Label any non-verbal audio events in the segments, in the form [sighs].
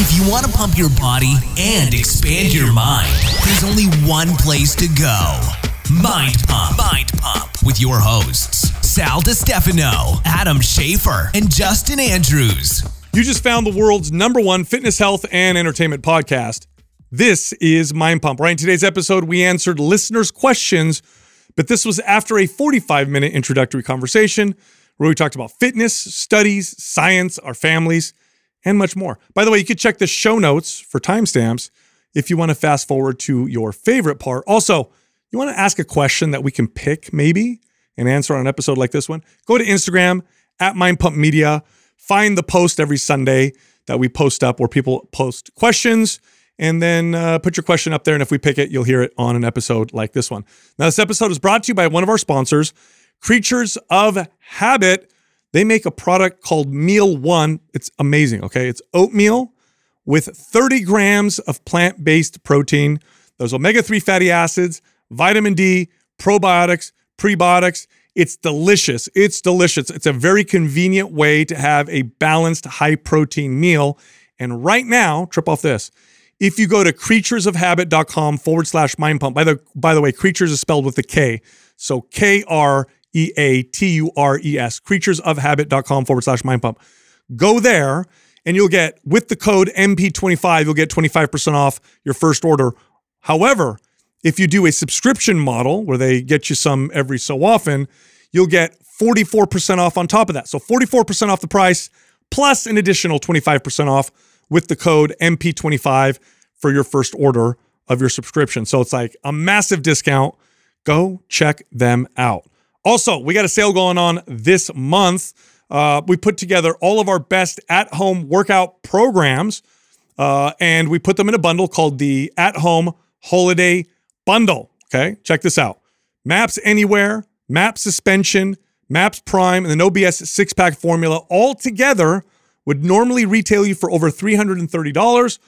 If you want to pump your body and expand your mind, there's only one place to go Mind Pump. Mind Pump with your hosts, Sal DiStefano, Adam Schafer, and Justin Andrews. You just found the world's number one fitness, health, and entertainment podcast. This is Mind Pump. Right in today's episode, we answered listeners' questions, but this was after a 45 minute introductory conversation where we talked about fitness, studies, science, our families and much more. By the way, you can check the show notes for timestamps if you want to fast forward to your favorite part. Also, you want to ask a question that we can pick maybe and answer on an episode like this one? Go to Instagram at Mind Pump Media. Find the post every Sunday that we post up where people post questions and then uh, put your question up there. And if we pick it, you'll hear it on an episode like this one. Now, this episode is brought to you by one of our sponsors, Kreatures of Habit. They make a product called Meal One. It's amazing. Okay. It's oatmeal with 30 grams of plant based protein, those omega 3 fatty acids, vitamin D, probiotics, prebiotics. It's delicious. It's delicious. It's a very convenient way to have a balanced, high protein meal. And right now, trip off this. If you go to kreaturesofhabit.com forward slash mind pump, by the by the way, creatures is spelled with a K. So K R E A T U R E S, kreaturesofhabit.com forward slash mind pump. Go there and you'll get, with the code MP25, you'll get 25% off your first order. However, if you do a subscription model where they get you some every so often, you'll get 44% off on top of that. So 44% off the price plus an additional 25% off with the code MP25 for your first order of your subscription. So it's like a massive discount. Go check them out. Also, we got a sale going on this month. Uh, we put together all of our best at home workout programs uh, and we put them in a bundle called the At Home Holiday Bundle. Okay, check this out MAPS Anywhere, Map Suspension, MAPS Prime, and the No BS six pack formula all together would normally retail you for over $330.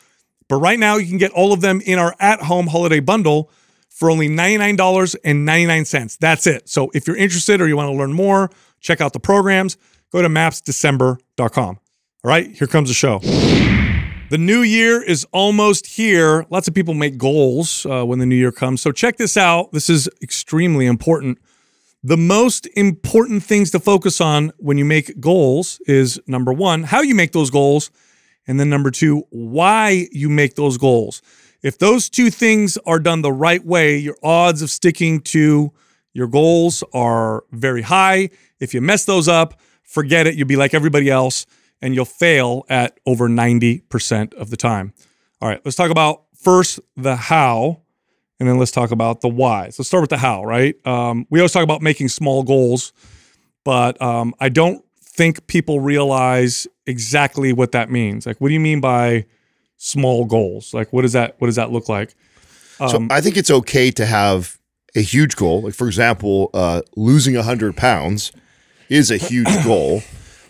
But right now, you can get all of them in our at home holiday bundle for only $99.99. That's it. So if you're interested or you want to learn more, check out the programs, go to mapsdecember.com. All right, here comes the show. The new year is almost here. Lots of people make goals uh, when the new year comes. So check this out. This is extremely important. The most important things to focus on when you make goals is number one, how you make those goals. And then number two, why you make those goals. If those two things are done the right way, your odds of sticking to your goals are very high. If you mess those up, forget it. You'll be like everybody else and you'll fail at over 90% of the time. All right, let's talk about first the how, and then let's talk about the why. So let's start with the how, right? Um, we always talk about making small goals, but um, I don't think people realize exactly what that means. Like, what do you mean by small goals? Like, what does that what does that look like? Um, so I think it's okay to have a huge goal. Like, for example, uh, losing hundred pounds is a huge [coughs] goal,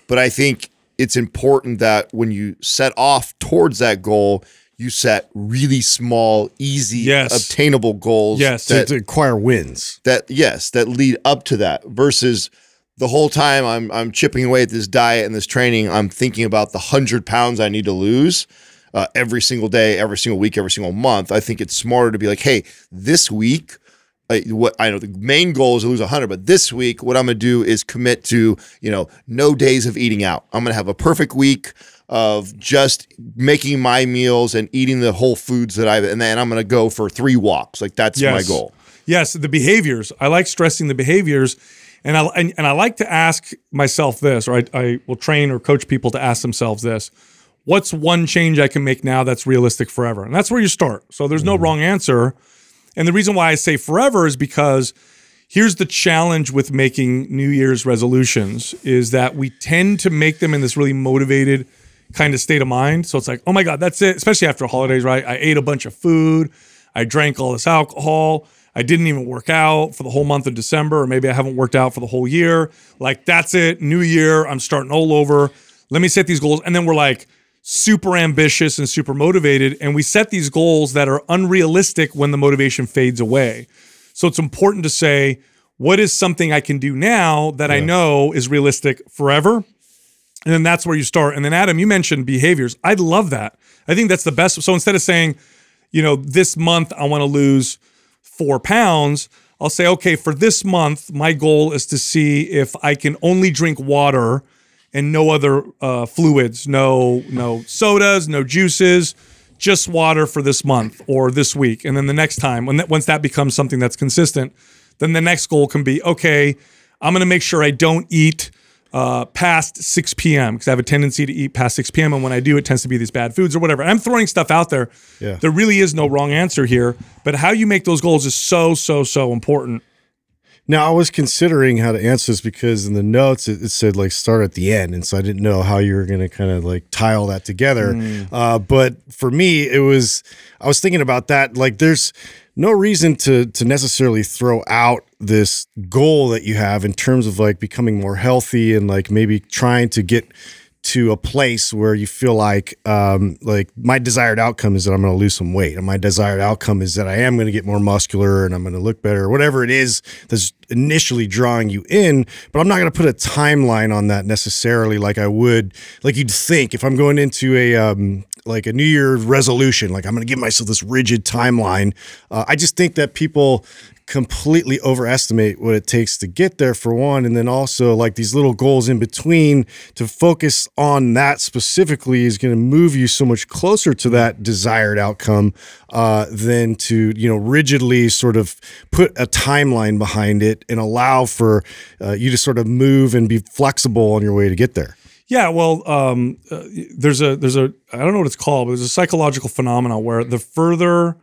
but I think it's important that when you set off towards that goal, you set really small, easy, yes. obtainable goals. Yes, that, to acquire wins. That yes, that lead up to that versus the whole time I'm I'm chipping away at this diet and this training, I'm thinking about the hundred pounds I need to lose. Uh, every single day, every single week, every single month. I think it's smarter to be like, hey, this week what I know the main goal is to lose 100, but this week what I'm going to do is commit to, you know, no days of eating out. I'm going to have a perfect week of just making my meals and eating the whole foods that I have and then I'm going to go for 3 walks. Like that's yes. my goal. Yes, the behaviors. I like stressing the behaviors and I and, and I like to ask myself this, or I, I will train or coach people to ask themselves this. What's one change I can make now that's realistic forever? And that's where you start. So there's no mm-hmm. wrong answer and the reason why I say forever is because here's the challenge with making New Year's resolutions is that we tend to make them in this really motivated kind of state of mind. So it's like, oh my God, that's it. Especially after holidays, right? I ate a bunch of food. I drank all this alcohol. I didn't even work out for the whole month of December, or maybe I haven't worked out for the whole year. Like, that's it. New year. I'm starting all over. Let me set these goals. And then we're like, super ambitious and super motivated. And we set these goals that are unrealistic when the motivation fades away. So it's important to say, what is something I can do now that yeah. I know is realistic forever? And then that's where you start. And then Adam, you mentioned behaviors. I love that. I think that's the best. So instead of saying, you know, this month I want to lose four pounds, I'll say, okay, for this month, my goal is to see if I can only drink water and no other uh, fluids, no no sodas, no juices, just water for this month or this week. And then the next time, when that, once that becomes something that's consistent, then the next goal can be, okay, I'm going to make sure I don't eat uh, past 6 p.m. because I have a tendency to eat past 6 p.m. And when I do, it tends to be these bad foods or whatever. I'm throwing stuff out there. Yeah. There really is no wrong answer here, but how you make those goals is so, so, so important. Now I was considering how to answer this because in the notes it, it said like start at the end, and so I didn't know how you were going to kind of like tie all that together. Uh, but for me, it was I was thinking about that. Like, there's no reason to to necessarily throw out this goal that you have in terms of like becoming more healthy and like maybe trying to get to a place where you feel like um, like my desired outcome is that I'm going to lose some weight, and my desired outcome is that I am going to get more muscular and I'm going to look better, or whatever it is that's initially drawing you in. But I'm not going to put a timeline on that necessarily, like I would, like you'd think if I'm going into a um, like a New Year resolution, like I'm going to give myself this rigid timeline. Uh, I just think that people completely overestimate what it takes to get there for one and then also like these little goals in between to focus on that specifically is going to move you so much closer to that desired outcome uh, than to you know rigidly sort of put a timeline behind it and allow for uh, you to sort of move and be flexible on your way to get there. Yeah, well, um, uh, there's a there's a I don't know what it's called, but there's a psychological phenomenon where the further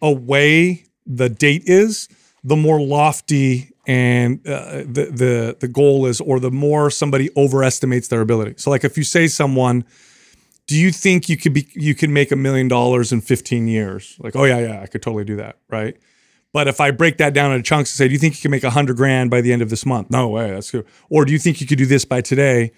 away the date is, the more lofty and uh, the the the goal is, or the more somebody overestimates their ability. So, like if you say someone, "Do you think you could be you can make a million dollars in 15 years?" Like, "Oh yeah, yeah, I could totally do that," right? But if I break that down into chunks and say, "Do you think you can make a hundred grand by the end of this month?" No way, that's good. Or do you think you could do this by today?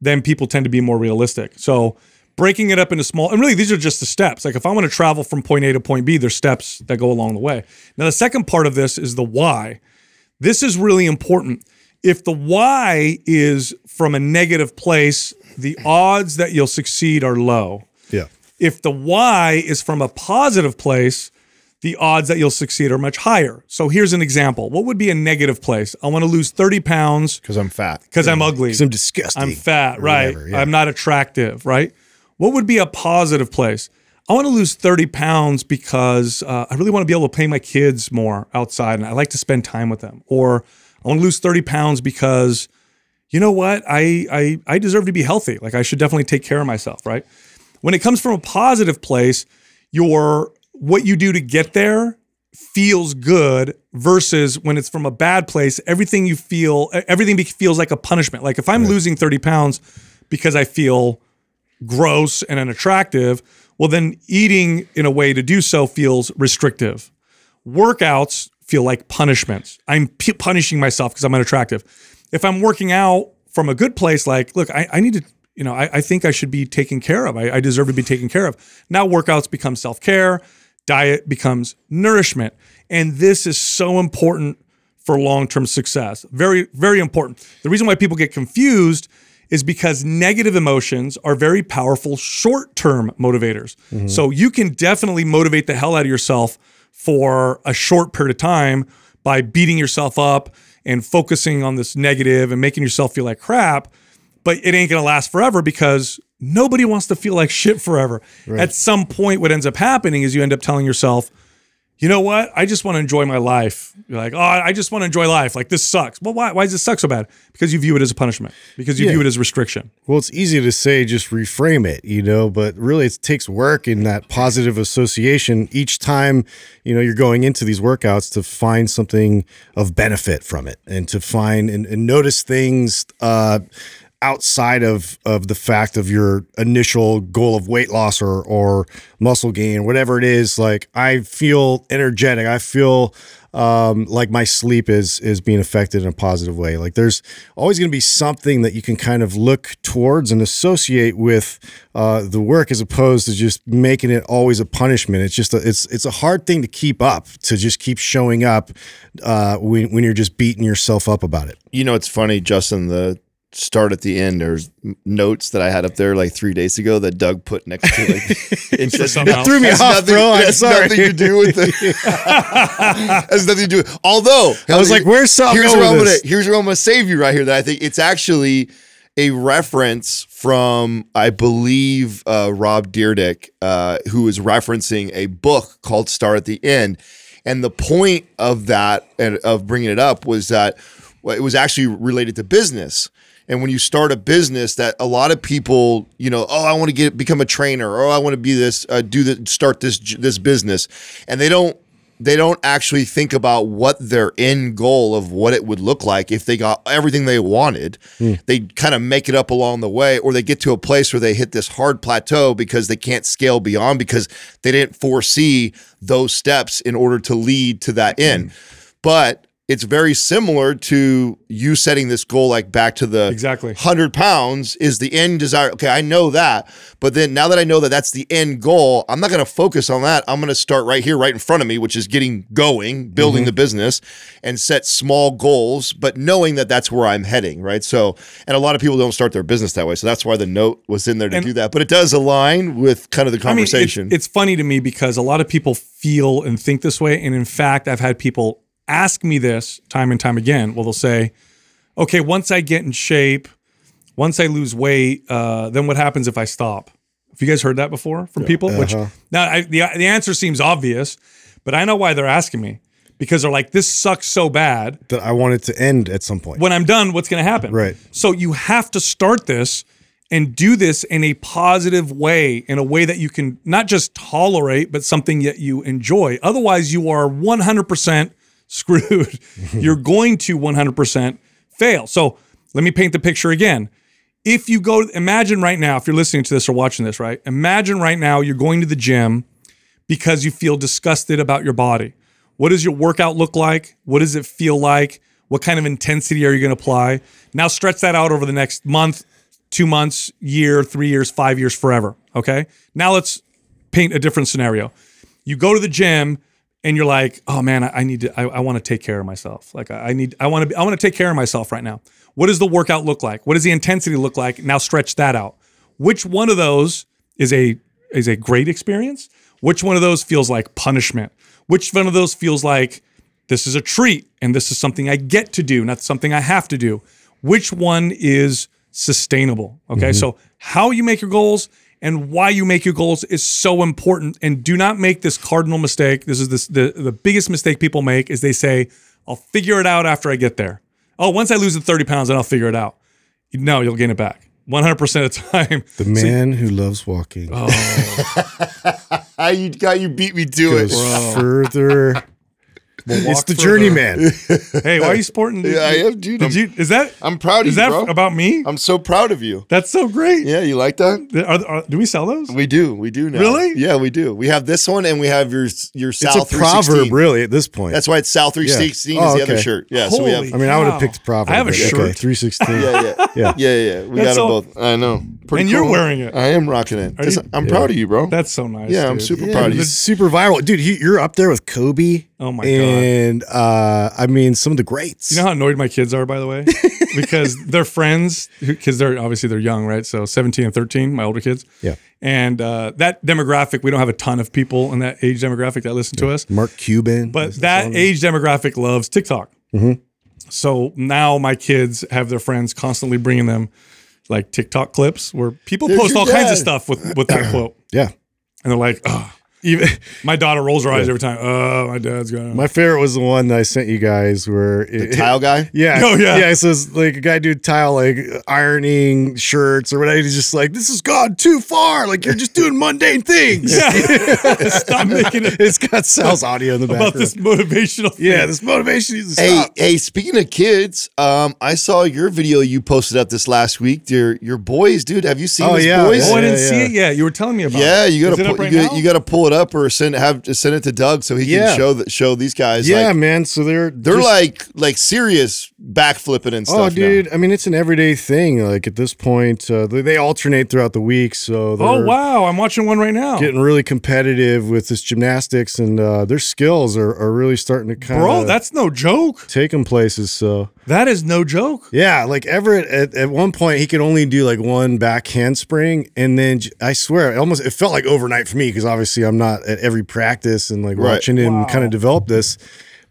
Then people tend to be more realistic. So breaking it up into small, and really these are just the steps. Like if I want to travel from point A to point B, there's steps that go along the way. Now the second part of this is the why. This is really important. If the why is from a negative place, the odds that you'll succeed are low. yeah If the why is from a positive place, the odds that you'll succeed are much higher. So here's an example. What would be a negative place? I want to lose 30 pounds because I'm fat. because I'm ugly. because i'm disgusting I'm fat, right? whatever, yeah. I'm not attractive, right? What would be a positive place? I want to lose 30 pounds because uh, I really want to be able to pay my kids more outside and I like to spend time with them. Or I want to lose 30 pounds because, you know what? I, I, I deserve to be healthy. Like I should definitely take care of myself, right? When it comes from a positive place, your what you do to get there feels good versus when it's from a bad place everything you feel everything feels like a punishment like if i'm losing 30 pounds because i feel gross and unattractive well then eating in a way to do so feels restrictive. Workouts feel like punishments. I'm p- punishing myself because i'm unattractive. If i'm working out from a good place like look i, I need to you know I, I think i should be taken care of. I, I deserve to be taken care of. Now workouts become self-care diet becomes nourishment. And this is so important for long-term success. Very very important. The reason why people get confused is because negative emotions are very powerful short-term motivators. Mm-hmm. So you can definitely motivate the hell out of yourself for a short period of time by beating yourself up and focusing on this negative and making yourself feel like crap but it ain't gonna last forever because nobody wants to feel like shit forever. At some point, what ends up happening is you end up telling yourself, you know what? I just want to enjoy my life. You're like, oh, I just want to enjoy life. Like this sucks. Well, why? Why does this suck so bad? Because you view it as a punishment. Because you Yeah. view it as restriction. Well, it's easy to say just reframe it, you know, but really it takes work in that positive association each time, you know, you're going into these workouts to find something of benefit from it and to find and, and notice things uh outside of of the fact of your initial goal of weight loss or or muscle gain whatever it is like i feel energetic i feel um, like my sleep is is being affected in a positive way. Like there's always going to be something that you can kind of look towards and associate with uh, the work, as opposed to just making it always a punishment. It's just a, it's it's a hard thing to keep up to just keep showing up uh, when when you're just beating yourself up about it. You know, it's funny, Justin. The start at the end. There's notes that I had up there like three days ago that Doug put next to like [laughs] it something no- else. Threw me off, nothing, bro. I'm has sorry. nothing to do with the [laughs] has nothing to do. With, although I was like, where's Sal here's where I'm gonna here's where I'm gonna save you right here. That I think it's actually a reference from I believe uh, Rob Dyrdek, uh, who is referencing a book called Start at the End, and the point of that and of bringing it up was that well, it was actually related to business. And when you start a business, that a lot of people, you know, oh, I want to get become a trainer, or I want to be this, uh, do the start this this business, and they don't they don't actually think about what their end goal of what it would look like if they got everything they wanted. They kind of make it up along the way, or they get to a place where they hit this hard plateau because they can't scale beyond because they didn't foresee those steps in order to lead to that end. But it's very similar to you setting this goal like back to the Exactly. 100 pounds is the end desire. Okay, I know that. But then now that I know that that's the end goal, I'm not going to focus on that. I'm going to start right here, right in front of me, which is getting going, building the mm-hmm. business, and set small goals, but knowing that that's where I'm heading, right? So, and a lot of people don't start their business that way. So that's why the note was in there to And- do that. But it does align with kind of the I mean, conversation. it's funny to me because a lot of people feel and think this way. And in fact, I've had people ask me this time and time again. Well, they'll say, okay, once I get in shape, once I lose weight, uh, then what happens if I stop? Have you guys heard that before from people? Which now I, the the answer seems obvious, but I know why they're asking me because they're like, this sucks so bad. that I want it to end at some point. When I'm done, what's going to happen? Right. So you have to start this and do this in a positive way, in a way that you can not just tolerate, but something that you enjoy. Otherwise, you are 100% screwed. [laughs] You're going to 100% fail. So let me paint the picture again. If you go, imagine right now, if you're listening to this or watching this, right? Imagine right now you're going to the gym because you feel disgusted about your body. What does your workout look like? What does it feel like? What kind of intensity are you going to apply? Now stretch that out over the next month, two months, year, three years, five years, forever. Okay. Now let's paint a different scenario. You go to the gym and you're like, oh man, I, I need to, I, I want to take care of myself. Like I, I need, I want to, be, I want to take care of myself right now. What does the workout look like? What does the intensity look like? Now stretch that out. Which one of those is a is a great experience? Which one of those feels like punishment? Which one of those feels like this is a treat and this is something I get to do, not something I have to do? Which one is sustainable? Okay, mm-hmm. so how you make your goals and why you make your goals is so important. And do not make this cardinal mistake. This is this, the the biggest mistake people make is they say, "I'll figure it out after I get there." Oh, once I lose the thirty pounds, then I'll figure it out. No, you'll gain it back. 100% of the time. the [laughs] man who loves walking I oh. [laughs] you got you beat me to goes it. further. It's the journeyman. [laughs] Hey, why are you sporting? Yeah, I am, dude. Did I'm, you? Is that? I'm proud of Is you, that bro. about me? I'm so proud of you. That's so great. Yeah, you like that? Are, are- do we sell those? We do. We do now. Really? Yeah, we do. We have this one and we have your your It's Sal a proverb, really, at this point. That's why it's Sal 316 Yeah. is Oh, the other shirt. Yeah, so we have I mean, I would have picked proverb. I have a shirt. Okay, 316. [laughs] yeah, yeah. Yeah. Yeah, yeah, yeah. We That's got so- them both. I know. Pretty And you're wearing it. I am rocking it. You- I'm Yeah. proud of you, bro. That's so nice. Yeah, I'm super Yeah, proud of you. he's super viral, dude. He, you're up there with Kobe. Oh my God. And uh, I mean, some of the greats. You know how annoyed my kids are, by the way, [laughs] because their friends, because they're obviously they're young, right? So 17 and 13, my older kids. Yeah. And uh, that demographic, we don't have a ton of people in that age demographic that listen to us. Mark Cuban, But that age demographic loves TikTok. So now my kids have their friends constantly bringing them like TikTok clips where people There's post all kinds of stuff with with that [clears throat] quote, yeah. and they're like, oh. Even [laughs] my daughter rolls her eyes every time. Oh, my dad's gonna. My favorite was the one that I sent you guys where The tile guy? [laughs] Yeah. Oh, yeah. Yeah. So it's like a guy doing tile, like ironing shirts or whatever. He's just like, this has gone too far. Like you're just doing mundane things. [laughs] Stop making it it's got Sal's audio in the background. about this motivational. Thing. yeah, this motivation needs to Hey, stop. hey, speaking of kids, um, I saw your video you posted up this last week. Your your boys, dude. Have you seen Oh, his yeah, boys? Oh, I didn't see yeah. it yet. You were telling me about. Yeah, it. you gotta it pull, right you, now? gotta, you gotta pull it up or send have send it to Doug so he can show that show these guys. Yeah, like, man. So they're they're just- like like serious backflipping and stuff. Oh, now. dude! I mean, it's an everyday thing. Like at this point, uh, they, they alternate throughout the week, so Oh wow, I'm watching one right now. getting really competitive with this gymnastics, and uh, their skills are, are really starting to kind of Bro, that's no joke. Taking places. So That is no joke. Yeah, like Everett at, at one point he could only do like one back handspring, and then I swear it almost it felt like overnight for me because obviously I'm not at every practice and like Right. watching him kind of develop this.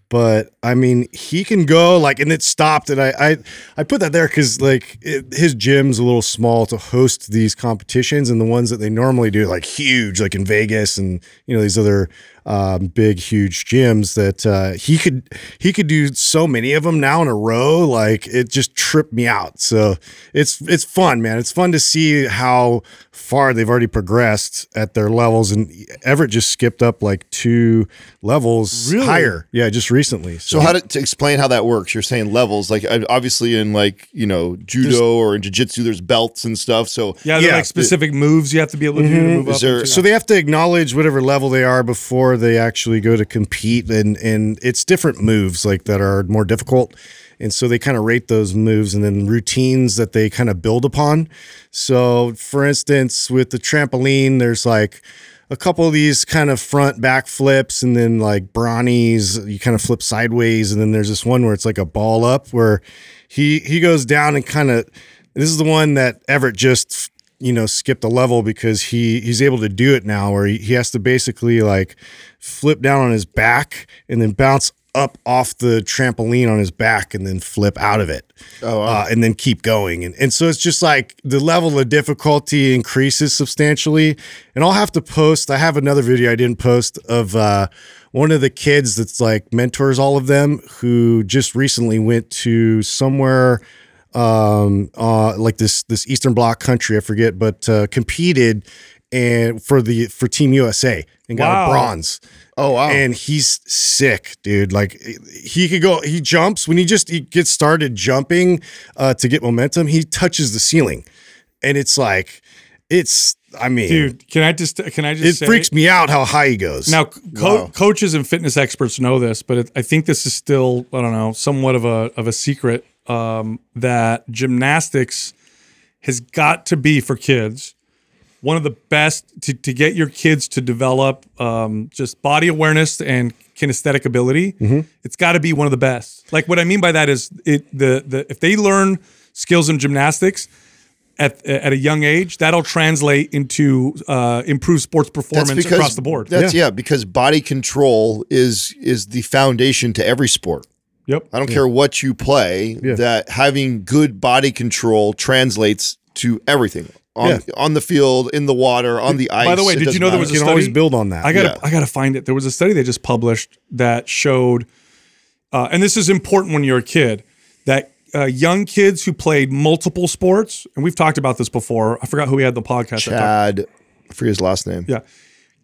But I mean, he can go like, and it stopped, and I I, I put that there because like it, his gym's a little small to host these competitions, and the ones that they normally do like huge, like in Vegas and you know these other um, big huge gyms that uh, he could he could do so many of them now in a row like it just tripped me out. So it's it's fun man. It's fun to see how far they've already progressed at their levels and Everett just skipped up like two levels Really? higher. Yeah just recently So how to, to explain how that works? You're saying levels, like obviously in like you know judo or in jiu-jitsu, there's belts and stuff. So Yeah, there are Yeah. like specific moves you have to be able to do to mm-hmm. move Is up. there- So they have to acknowledge whatever level they are before they actually go to compete, and and it's different moves like that are more difficult, and so they kind of rate those moves and then routines that they kind of build upon. So, for instance, with the trampoline, there's like a couple of these kind of front back flips, and then like baranis, you kind of flip sideways, and then there's this one where it's like a ball up where he he goes down and kind of. This is the one that Everett just you know skipped a level because he he's able to do it now where he, he has to basically like flip down on his back and then bounce up off the trampoline on his back and then flip out of it. Oh, wow. uh, and then keep going. And, and so it's just like the level of difficulty increases substantially. And i'll have to post i have another video i didn't post of uh, one of the kids that's like mentors all of them who just recently went to somewhere um uh like this this eastern bloc country i forget but uh competed and for the for team usa and got Wow. a bronze. Oh wow, and he's sick dude. Like he could go he jumps when he just he gets started jumping uh to get momentum he touches the ceiling. And it's like it's i mean dude, can I just can I it just say, freaks me out how high he goes. Now, co- coaches and fitness experts know this, but it, I think this is still I don't know somewhat of a of a secret um, that gymnastics has got to be for kids one of the best to, to get your kids to develop um, just body awareness and kinesthetic ability. It's got to be one of the best. Like what I mean by that is it the the if they learn skills in gymnastics. At, at a young age, that'll translate into uh, improved sports performance across the board. That's yeah. because body control is is the foundation to every sport. Yep. I don't care what you play. That having good body control translates to everything on Yeah. on the field, in the water, on the ice. By the way, it did you doesn't know there matter. was you a can always study- build on that I gotta Yeah. I gotta find it. There was a study they just published that showed, uh, and this is important when you're a kid, that uh, young kids who played multiple sports, and we've talked about this before. I forgot who we had the podcast. that talked- Chad, I forget his last name. Yeah,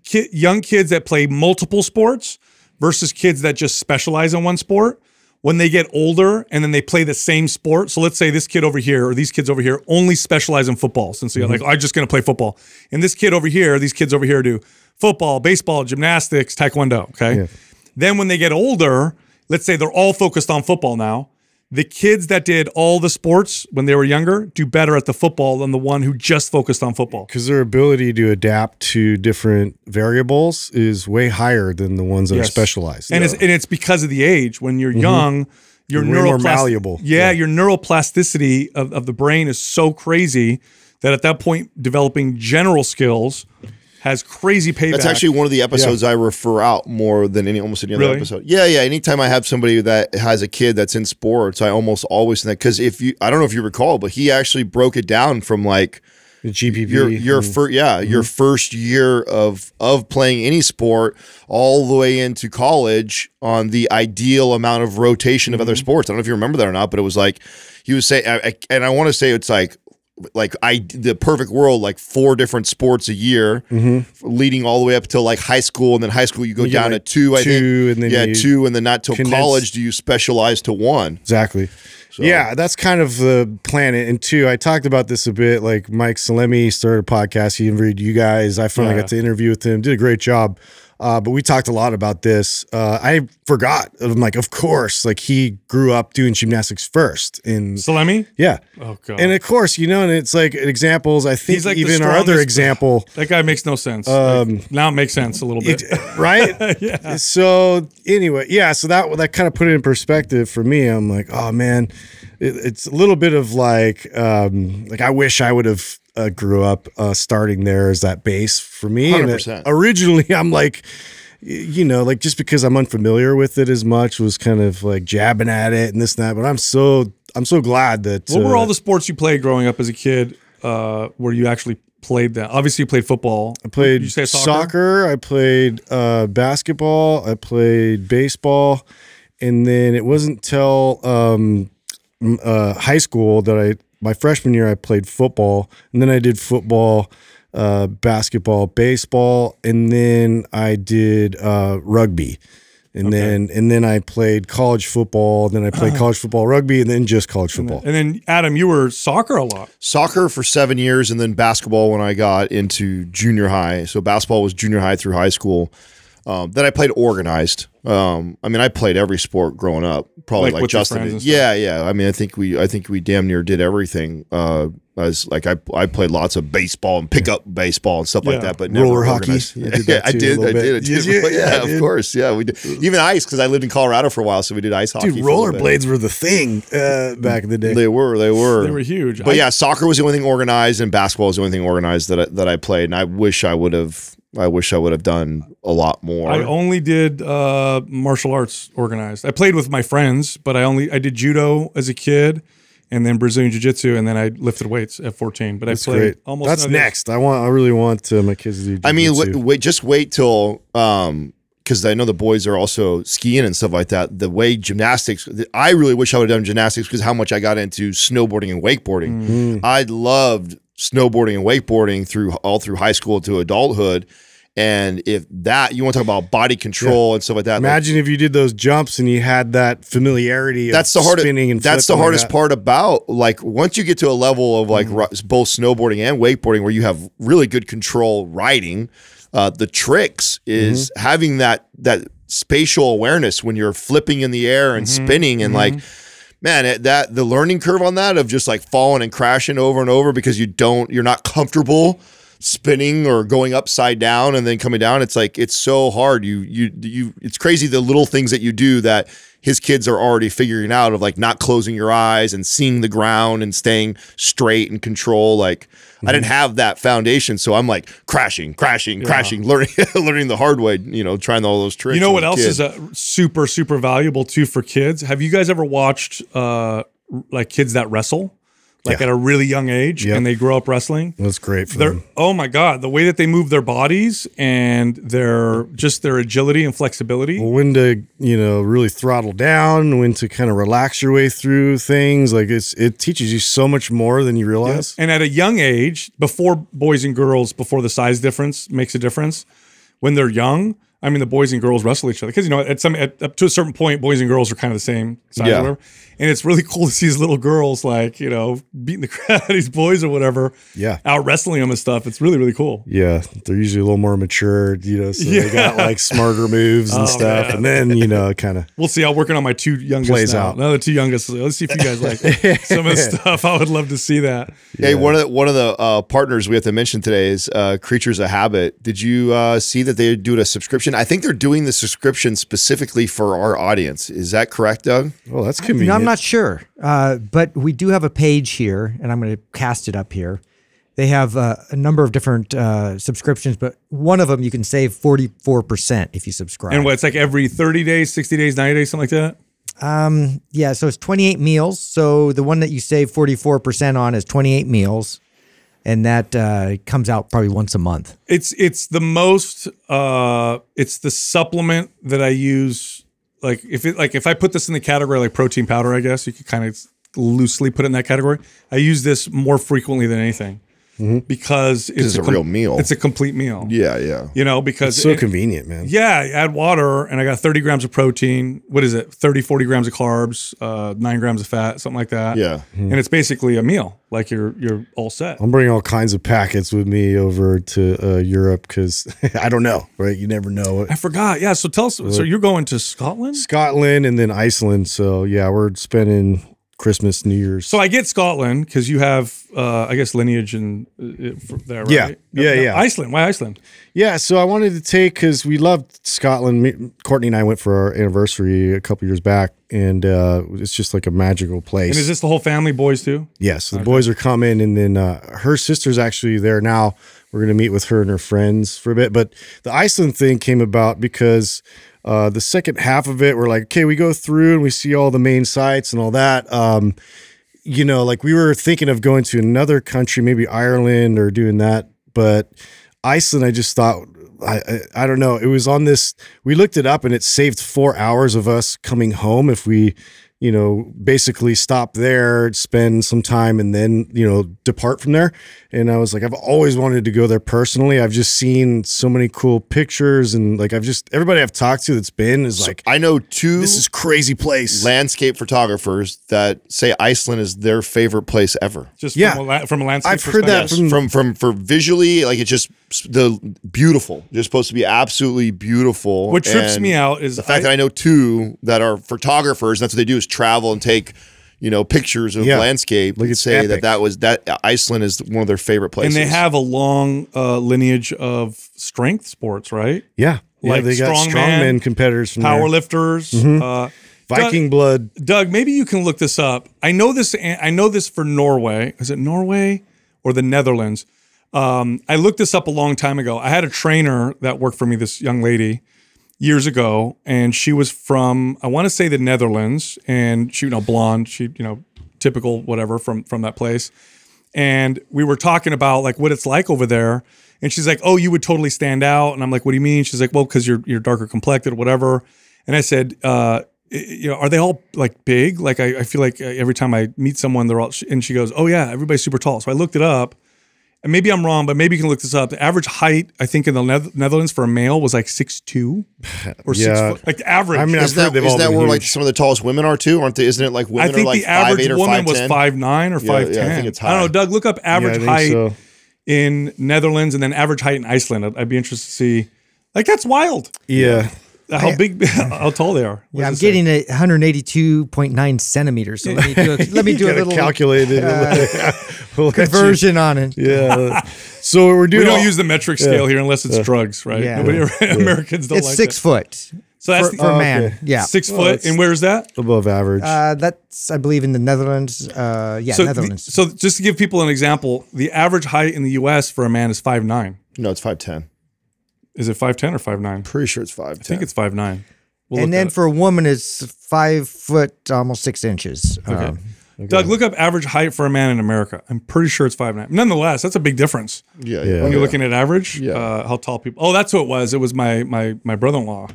Ki- young kids that play multiple sports versus kids that just specialize in one sport. When they get older and then they play the same sport, so let's say this kid over here or these kids over here only specialize in football, since you're mm-hmm. like, I'm just going to play football, and this kid over here, these kids over here do football, baseball, gymnastics, taekwondo. Okay, then when they get older, let's say they're all focused on football now. The kids that did all the sports when they were younger do better at the football than the one who just focused on football. because their ability to adapt to different variables is way higher than the ones that are specialized and it's and it's because of the age. When you're young, your Mm-hmm. You're malleable. Yeah, Yeah. your neuroplasticity of, of the brain is so crazy that at that point, developing general skills has crazy payback. That's actually one of the episodes I refer out more than any almost any other Really? episode. Yeah, yeah. Anytime I have somebody that has a kid that's in sports, I almost always think because if you, I don't know if you recall, but he actually broke it down from like the GPP your your and- fir- yeah your mm-hmm. first year of of playing any sport all the way into college on the ideal amount of rotation of other mm-hmm. sports. I don't know if you remember that or not, but it was like he was saying, and I want to say it's like like I the perfect world like four different sports a year, mm-hmm. leading all the way up till like high school, and then high school you go You down like, to two, I two, think, and then yeah, two, and then not till condense- college do you specialize to one. Exactly. Yeah, that's kind of the plan. And two, I talked about this a bit. Like Mike Salemi started a podcast. He interviewed you guys. I finally Yeah. got to interview with him. Did a great job. Uh, but we talked a lot about this. Uh, I forgot. I'm like, of course. Like he grew up doing gymnastics first. in Salemi. yeah. Oh god, And of course, you know, and it's like examples. I think like even our other example, [laughs] that guy makes no sense. Um, Like, now it makes sense a little bit. it, right? [laughs] yeah. So anyway, yeah. So that that kind of put it in perspective for me. I'm like, oh man, it, it's a little bit of like um like I wish I would have uh, grew up uh, starting there as that base for me. And it- originally, [laughs] I'm like. You know, like just because I'm unfamiliar with it as much was kind of like jabbing at it and this and that. But I'm so I'm so glad that What were uh, all the sports you played growing up as a kid uh, where you actually played that? Obviously, you played football. I played you say soccer? soccer? I played uh, basketball. I played baseball, and then it wasn't till um, uh, high school that I my freshman year I played football, and then I did football, uh, basketball, baseball, and then I did uh, rugby. And then and then I played college football. Then I played [clears throat] college football, rugby, and then just college football. And then, Adam, you were soccer a lot. Soccer for seven years, and then basketball when I got into junior high. So basketball was junior high through high school. Um, then I played organized. Um, I mean, I played every sport growing up, probably Like like, Justin. did. Yeah, yeah. I mean, I think we, I think we damn near did everything. Uh, as like I, I played lots of baseball and pickup baseball and stuff Yeah. like that, but never Roller hockey? organized. I Yeah, did [laughs] that I did. I did. I Did did. you? [laughs] Yeah, I of course. Yeah, we did. Even ice because I lived in Colorado for a while, so we did ice hockey. Dude, for a little bit. rollerblades were the thing uh, back in the day. They were. They were. They were huge. But I- yeah, soccer was the only thing organized, and basketball was the only thing organized that I, that I played. And I wish I would have. I wish I would have done a lot more. I only did uh, martial arts organized. I played with my friends, but I only I did judo as a kid, and then Brazilian jiu jitsu, and then I lifted weights at 14. But That's I played great. almost. That's none of next. I want. I really want uh, my kids to do. I mean, wait, wait, just wait till um because I know the boys are also skiing and stuff like that. The way gymnastics, I really wish I would have done gymnastics because how much I got into snowboarding and wakeboarding. Mm. I loved snowboarding and wakeboarding through all through high school to adulthood. And if that you want to talk about body control and stuff like that, like, Imagine if you did those jumps and you had that familiarity. Of that's the hardest spinning and that's the flipping like hardest that. part about like once you get to a level of like Mm-hmm. ri- both snowboarding and wakeboarding where you have really good control riding uh, the tricks is Mm-hmm. having that that spatial awareness when you're flipping in the air and Mm-hmm. spinning and like man that the learning curve on that of just like falling and crashing over and over because you don't you're not comfortable spinning or going upside down and then coming down it's like it's so hard. You you you it's crazy the little things that you do that his kids are already figuring out of like not closing your eyes and seeing the ground and staying straight and control like I didn't have that foundation so I'm like crashing crashing crashing [laughs] learning learning the hard way you know trying all those tricks You know what else kid. is uh, super super valuable too for kids? Have you guys ever watched uh, like kids that wrestle, like Yeah. at a really young age, Yep. and they grow up wrestling? That's great for They're them. oh my god, the way that they move their bodies and their just their agility and flexibility. When to you know really throttle down, when to kind of relax your way through things. Like it's it teaches you so much more than you realize. And at a young age, before boys and girls, before the size difference makes a difference, when they're young, I mean, the boys and girls wrestle each other because you know at some at, up to a certain point, boys and girls are kind of the same size, Yeah. or whatever. And it's really [laughs] cool to see these little girls like you know beating the [laughs] crap out of these boys or whatever, Yeah. out wrestling them and stuff. It's really really cool. Yeah, they're usually a little more mature, you know, so they got like smarter moves and [laughs] Oh, stuff. man. And then, you know, kind of We'll see. I'm working on my two youngest Plays now. out. Now the two youngest. Let's see if you guys like some of the stuff. I would love to see that. Hey, one of the one of the uh, partners we have to mention today is uh, Kreatures of Habit. Did you uh, see that they do a subscription? I think they're doing the subscription specifically for our audience. Is that correct, Doug? Well, that's You convenient. know, I'm not sure, uh, but we do have a page here, and I'm going to cast it up here. They have uh, a number of different uh, subscriptions, but one of them you can save 44% if you subscribe. And what it's like every 30 days, 60 days, 90 days, something like that. Um, yeah, so it's 28 meals. So the one that you save 44% on is 28 meals, and that uh, comes out probably once a month. It's it's the most uh it's the supplement that I use like if it like if I put this in the category like protein powder, I guess you could kind of loosely put it in that category. I use this more frequently than anything because it's, it's a real meal. It's a complete meal. Yeah, yeah. You know, because It's so it- convenient, man. Yeah, add water and I got 30 grams of protein. What is it? 30, 40 grams of carbs, uh, nine grams of fat, something like that. Yeah. And it's basically a meal. Like you're you're all set. I'm bringing all kinds of packets with me over to uh, Europe because [laughs] I don't know, right? You never know. I forgot. Yeah. So tell us. So you're going to Scotland? Scotland and then Iceland. So yeah, we're spending Christmas, New Year's. So I get Scotland because you have, uh, I guess, lineage and uh, there, right? Yeah. Yeah, yeah. Iceland. Why Iceland? Yeah, so I wanted to take because we loved Scotland. Me, Courtney and I went for our anniversary a couple years back, and uh, it's just like a magical place. And is this the whole family, boys too? yes, the boys are coming, and then uh, her sister's actually there now. We're gonna meet with her and her friends for a bit. But the Iceland thing came about because uh, the second half of it, we're like, okay, we go through and we see all the main sites and all that. Um, you know, like we were thinking of going to another country, maybe Ireland or doing that, but Iceland, I just thought, I, I, I don't know. It was on this, we looked it up and it saved four hours of us coming home if we, you know, basically stop there, spend some time, and then, you know, depart from there. And I was like, I've always wanted to go there personally. I've just seen so many cool pictures and like I've just, everybody I've talked to that's been is like, I know two this is crazy place. landscape photographers that say Iceland is their favorite place ever. Just Yeah. from, a, la- from a landscape I've heard that perspective? from- From from for visually, like it's just the beautiful. They're supposed to be absolutely beautiful. What trips And me out is the fact I- that I know two that are photographers. That's what they do is travel and take, you know, pictures of Yeah. landscape. Like and say epic. that that was that Iceland is one of their favorite places. and they have a long uh, lineage of strength sports, right? Yeah. Yeah, Like they got strongman, strongman competitors from there. Power lifters. Mm-hmm. Uh, Viking blood. Doug, maybe you can look this up. I know this. I know this for Norway. Is it Norway or the Netherlands? Um, I looked this up a long time ago. I had a trainer that worked for me. This young lady years ago, and she was from I want to say the Netherlands, and she you know blonde. She you know typical whatever from from that place. And we were talking about like what it's like over there. And she's like, "Oh, you would totally stand out." And I'm like, "What do you mean?" She's like, "Well, because you're you're darker complected, whatever." And I said, uh, you know, are they all like big? Like I, I feel like uh, every time I meet someone, they're all. And she goes, "Oh yeah, everybody's super tall." So I looked it up, and maybe I'm wrong, but maybe you can look this up. The average height, I think, in the Neth- Netherlands for a male was like six two [sighs] or six Yeah. foot. Like the average. I mean, I've is that, heard they've is all that been where like some of the tallest women are too? Aren't they? Isn't it like women I think are like the average 5'8" or woman was five nine or Yeah, five ten. yeah, I think it's I don't know. Doug. Look up average think height so. in Netherlands and then average height in Iceland. I'd, I'd be interested to see. Like that's wild. Yeah. How big, [laughs] how tall they are. What Yeah, I'm does it say? getting a 182.9 centimeters. So let me do a, [laughs] let me do a little calculate it. [laughs] We'll conversion on it. Yeah. So we're doing. We don't all- use the metric scale here unless it's drugs, right? Yeah. Nobody, Americans don't It's like six that. foot So that's for, the- for a Oh, man. okay. Yeah. six Well, foot. And where's that? above average. Uh, that's I believe in the Netherlands. Uh, yeah, So, the- Netherlands. so just to give people an example, the average height in the U.S. for a man is five nine. No, it's five ten. Is it five ten or five nine? Pretty sure it's five ten. I think it's five nine. We'll and then for a woman, it's five foot, almost six inches. Okay. Um, Doug, look up average height for a man in America. I'm pretty sure it's five nine. Nonetheless, that's a big difference yeah, Yeah. when you're looking at average. Yeah. Uh, how tall people? Oh, that's what it was. It was my my my brother-in-law.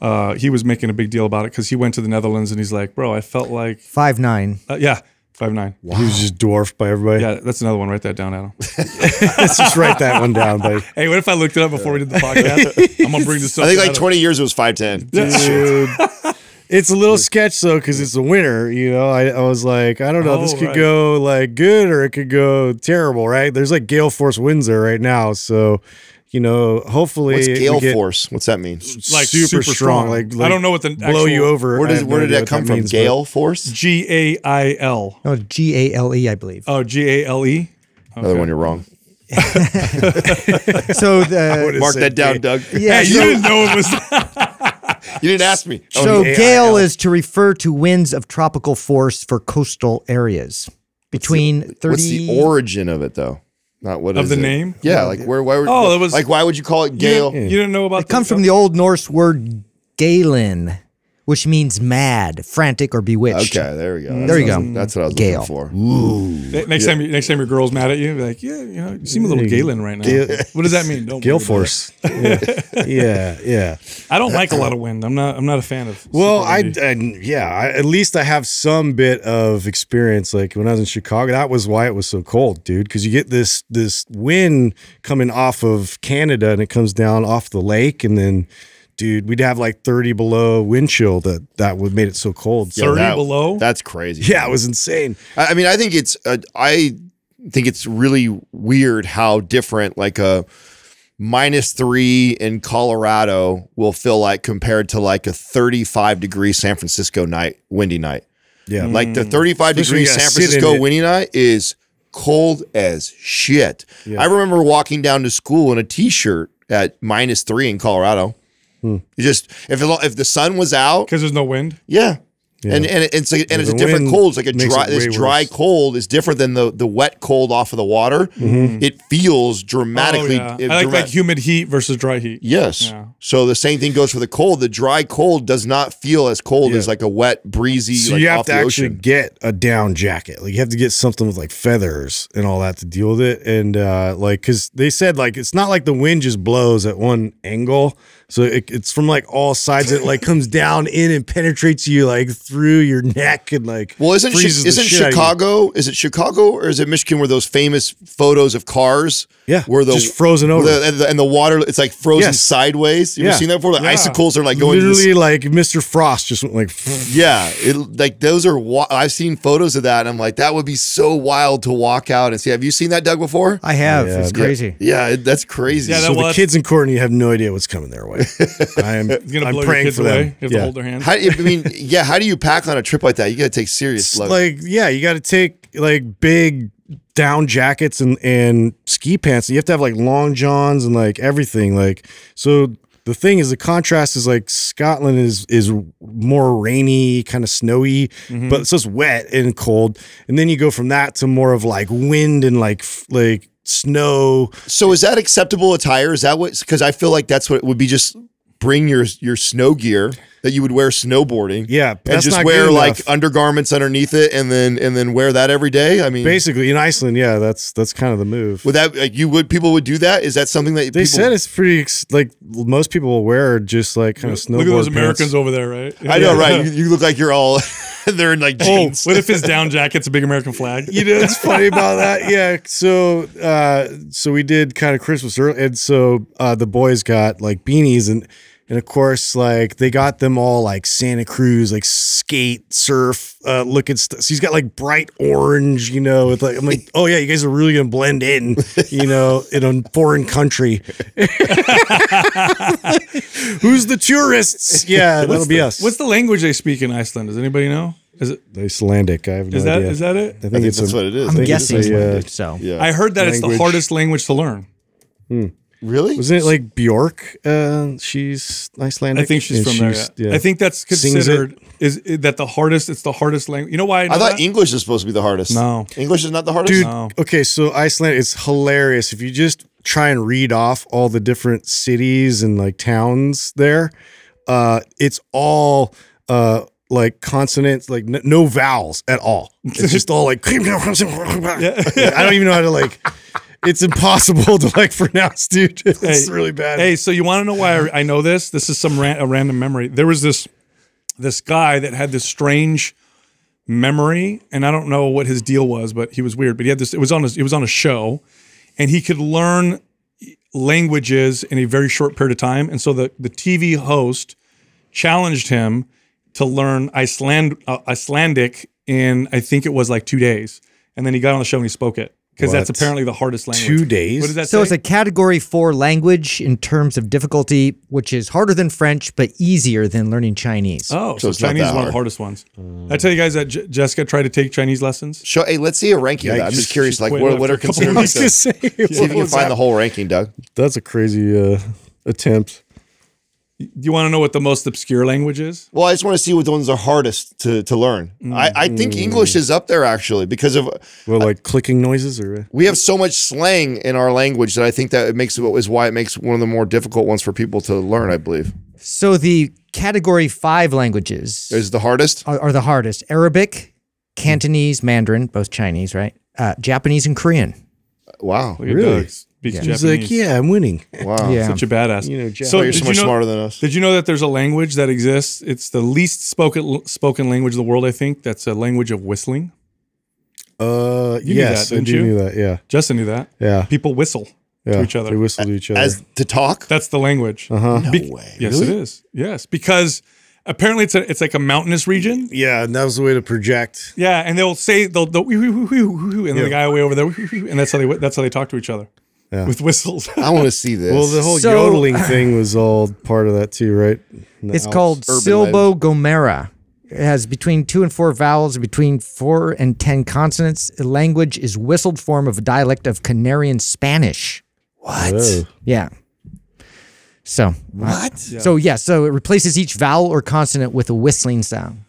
Uh, he was making a big deal about it because he went to the Netherlands and he's like, bro, I felt like, five nine. uh, yeah, five nine. He was just dwarfed by everybody. Yeah, that's another one. Write that down, Adam. [laughs] Let's just write that one down. But [laughs] hey, what if I looked it up before we did the podcast? [laughs] I'm gonna bring this up. I think like Adam. twenty years it was five ten. dude, it's a little sketch though because it's a winter. You know, I, I was like, I don't know, this Oh, could right. go like good or it could go terrible. Right? There's like gale force winds there right now, so you know, hopefully What's gale get force? What's that mean? like super, strong. Like, I don't know what the blow actual- you over. Where does where no did that what come from? means, Gale force. G A I L. Oh, G A L E, I believe. Oh, G A L E. Another one you're wrong. [laughs] So the [laughs] Mark that down, gale. Doug. yeah, Hey, you didn't know it was. [laughs] You didn't ask me. Oh, so yeah. gale is to refer to winds of tropical force for coastal areas between thirty. What's the origin of it though? Not what Of is the it? name? Yeah, like where? Why would? Oh, it was- like why would you call it You gale? didn't, you didn't know about It comes from the Old Norse word galen, which means mad, frantic, or bewitched. Okay, there we go. That's There you what I was- go. That's what I was Gale. looking for. Ne- Next time, next time your girl's mad at you, be like, yeah, you know, you seem a little Galen right now. Gale- what does that mean? Don't Gale force. yeah, [laughs] yeah. yeah. I don't like a lot of wind. I'm not. I'm not a fan of. Well, I. I yeah, I, at least I have some bit of experience. Like when I was in Chicago, that was why it was so cold, dude. Because you get this this wind coming off of Canada, and it comes down off the lake, and then, dude, we'd have like thirty below wind chill. That that would made it so cold. Yeah, 30 that- below? That's crazy. Yeah, it was insane. I I mean, I think it's. Uh, I think it's really weird how different like a minus three in Colorado will feel like compared to like a 35 degree San Francisco night, windy night. Yeah. Like the 35 Especially when you degrees San gotta sit in Francisco windy night is cold as shit. I remember walking down to school in a t-shirt at minus three in Colorado. Hmm. You just if it, if the sun was out, because there's no wind. yeah. And and it's a, and it's a different cold. It's like a dry it this dry worse. cold is different than the the wet cold off of the water. Mm-hmm. It feels dramatically. oh, yeah. it I like drama- like humid heat versus dry heat. Yes. Yeah. So the same thing goes for the cold. The dry cold does not feel as cold as like a wet, breezy. So like you have off to the actually ocean. get a down jacket. Like you have to get something with like feathers and all that to deal with it. And uh like because they said like it's not like the wind just blows at one angle. So it, it's from like all sides. It like comes down in and penetrates you like through your neck and like Well, isn't Chi- the isn't shit out of you. Chicago? Is it Chicago or is it Michigan? Where those famous photos of cars? Yeah, where the just frozen over. the- and, the, and the water it's like frozen Yes. sideways. You ever Yeah. seen that before? The Yeah. icicles are like going. Literally this, like Mr. Frost just went like [laughs] yeah, it, like those are. Wa- I've seen photos of that, and I'm like, that would be so wild to walk out and see. Have you seen that, Doug, before? I have. Oh, yeah, it's crazy. Yeah, it, that's crazy. Yeah, that so the kids in Courtney have no idea what's coming their way. I am [laughs] He's gonna I'm blow your praying kids for away. them. You have Yeah. to hold their hands. How, I mean, yeah. How do you pack on a trip like that? You got to take serious. It's Like, like yeah, you got to take like big down jackets and and ski pants. You have to have like long johns and like everything. Like so, the thing is, the contrast is like Scotland is is more rainy, kind of snowy, Mm-hmm. but it's just wet and cold. And then you go from that to more of like wind and like like snow. So is that acceptable attire? Is that what? Because I feel like that's what it would be. Just bring your your snow gear that you would wear snowboarding. Yeah, but and that's just not wear good like enough. undergarments underneath it, and then and then wear that every day. I mean, Basically, in Iceland, yeah, that's that's kind of the move. would that like you would people would do that? Is that something that They people, said it's pretty like most people will wear just like kind of snowboard Look at those pants. Americans over there, right? I know, right? [laughs] You, you look like you're all [laughs] they're in like Oh, jeans. what if his down jacket's a big American flag? you know it's funny about that [laughs] yeah so uh so we did kind of christmas early and so uh the boys got like beanies and and of course like they got them all like santa cruz like skate surf uh looking stuff so he's got like bright orange you know with like i'm like [laughs] oh yeah you guys are really gonna blend in you know in a foreign country [laughs] who's the tourists yeah that'll be us What's the language they speak in Iceland? Does anybody know? Is it? icelandic i have no Is that? idea Is that it? i think, I think it's that's a, what it is. I'm think it's guessing. a, uh, so yeah. I heard that it's the hardest language to learn. Really? Wasn't it like Bjork? Uh, she's Icelandic. I think she's And from there. she's- Yeah. I think that's considered is, is that the hardest. It's the hardest language. You know why? I, know I thought that? English is supposed to be the hardest. No. English is not the hardest. dude. No. Okay, so Iceland is hilarious. If you just try and read off all the different cities and like towns there, uh, it's all uh like consonants, like n- no vowels at all. It's just all like. [laughs] [laughs] I don't even know how to like. It's impossible [laughs] to like pronounce, dude. It's Hey, really bad. Hey, so you want to know why I, I know this? This is some ran, a random memory. There was this this guy that had this strange memory, and I don't know what his deal was, but he was weird. But he had this. It was on. A, it was on a show, and he could learn languages in a very short period of time. And so the the TV host challenged him to learn Iceland uh, Icelandic in I think it was like two days, and then he got on the show and he spoke it because that's apparently the hardest language. Two days? What does that So say? it's a category four language in terms of difficulty, which is harder than French, but easier than learning Chinese. Oh, so, So Chinese is that one of the hardest ones. I tell you guys that J- Jessica tried to take Chinese lessons. Show, hey, let's see a ranking of that. I'm just curious, like what, what are a considered? I Like [laughs] was the, gonna see if you can find the whole ranking, Doug. That's a crazy uh, attempt. Do you want to know what the most obscure language is? Well, I just want to see what the ones are hardest to, to learn. I, I think English is up there actually because of Well, like clicking noises or we have so much slang in our language that I think that it makes it is why it makes one of the more difficult ones for people to learn. I believe So the category five languages is the hardest. are, are the hardest: Arabic, Cantonese, Mandarin, both Chinese, right? Uh, Japanese and Korean. Wow, Really? Doug, speaks He's Japanese. like, yeah, I'm winning. [laughs] wow. Yeah. Such a badass. You know, Jap- so you're did so you much know, smarter than us. Did you know that there's a language that exists? It's the least spoken spoken language in the world. I think that's a language of whistling. Uh, knew yes, that, I didn't do you? knew that. Yeah, Yeah. knew that. yeah, People whistle yeah. to each other. They whistle to each other. As to talk, That's the language. uh-huh. no Be- way. Yes, Really? it is. Yes, because apparently it's a it's like a mountainous region. Yeah, and that was the way to project. Yeah, and they'll say they'll, they'll and then the guy way over there, whoo, whoo, and that's how they that's how they talk to each other Yeah. with whistles. [laughs] I want to see this. Well, the whole So- yodeling [laughs] thing was all part of that too, right? In the It's Alps. called urban Silbo Gomero. It has between two and four vowels, and between four and ten consonants. The language is whistled form of a dialect of Canarian Spanish. Whoa. Oh. Yeah. So uh, what? So yeah. So it replaces each vowel or consonant with a whistling sound.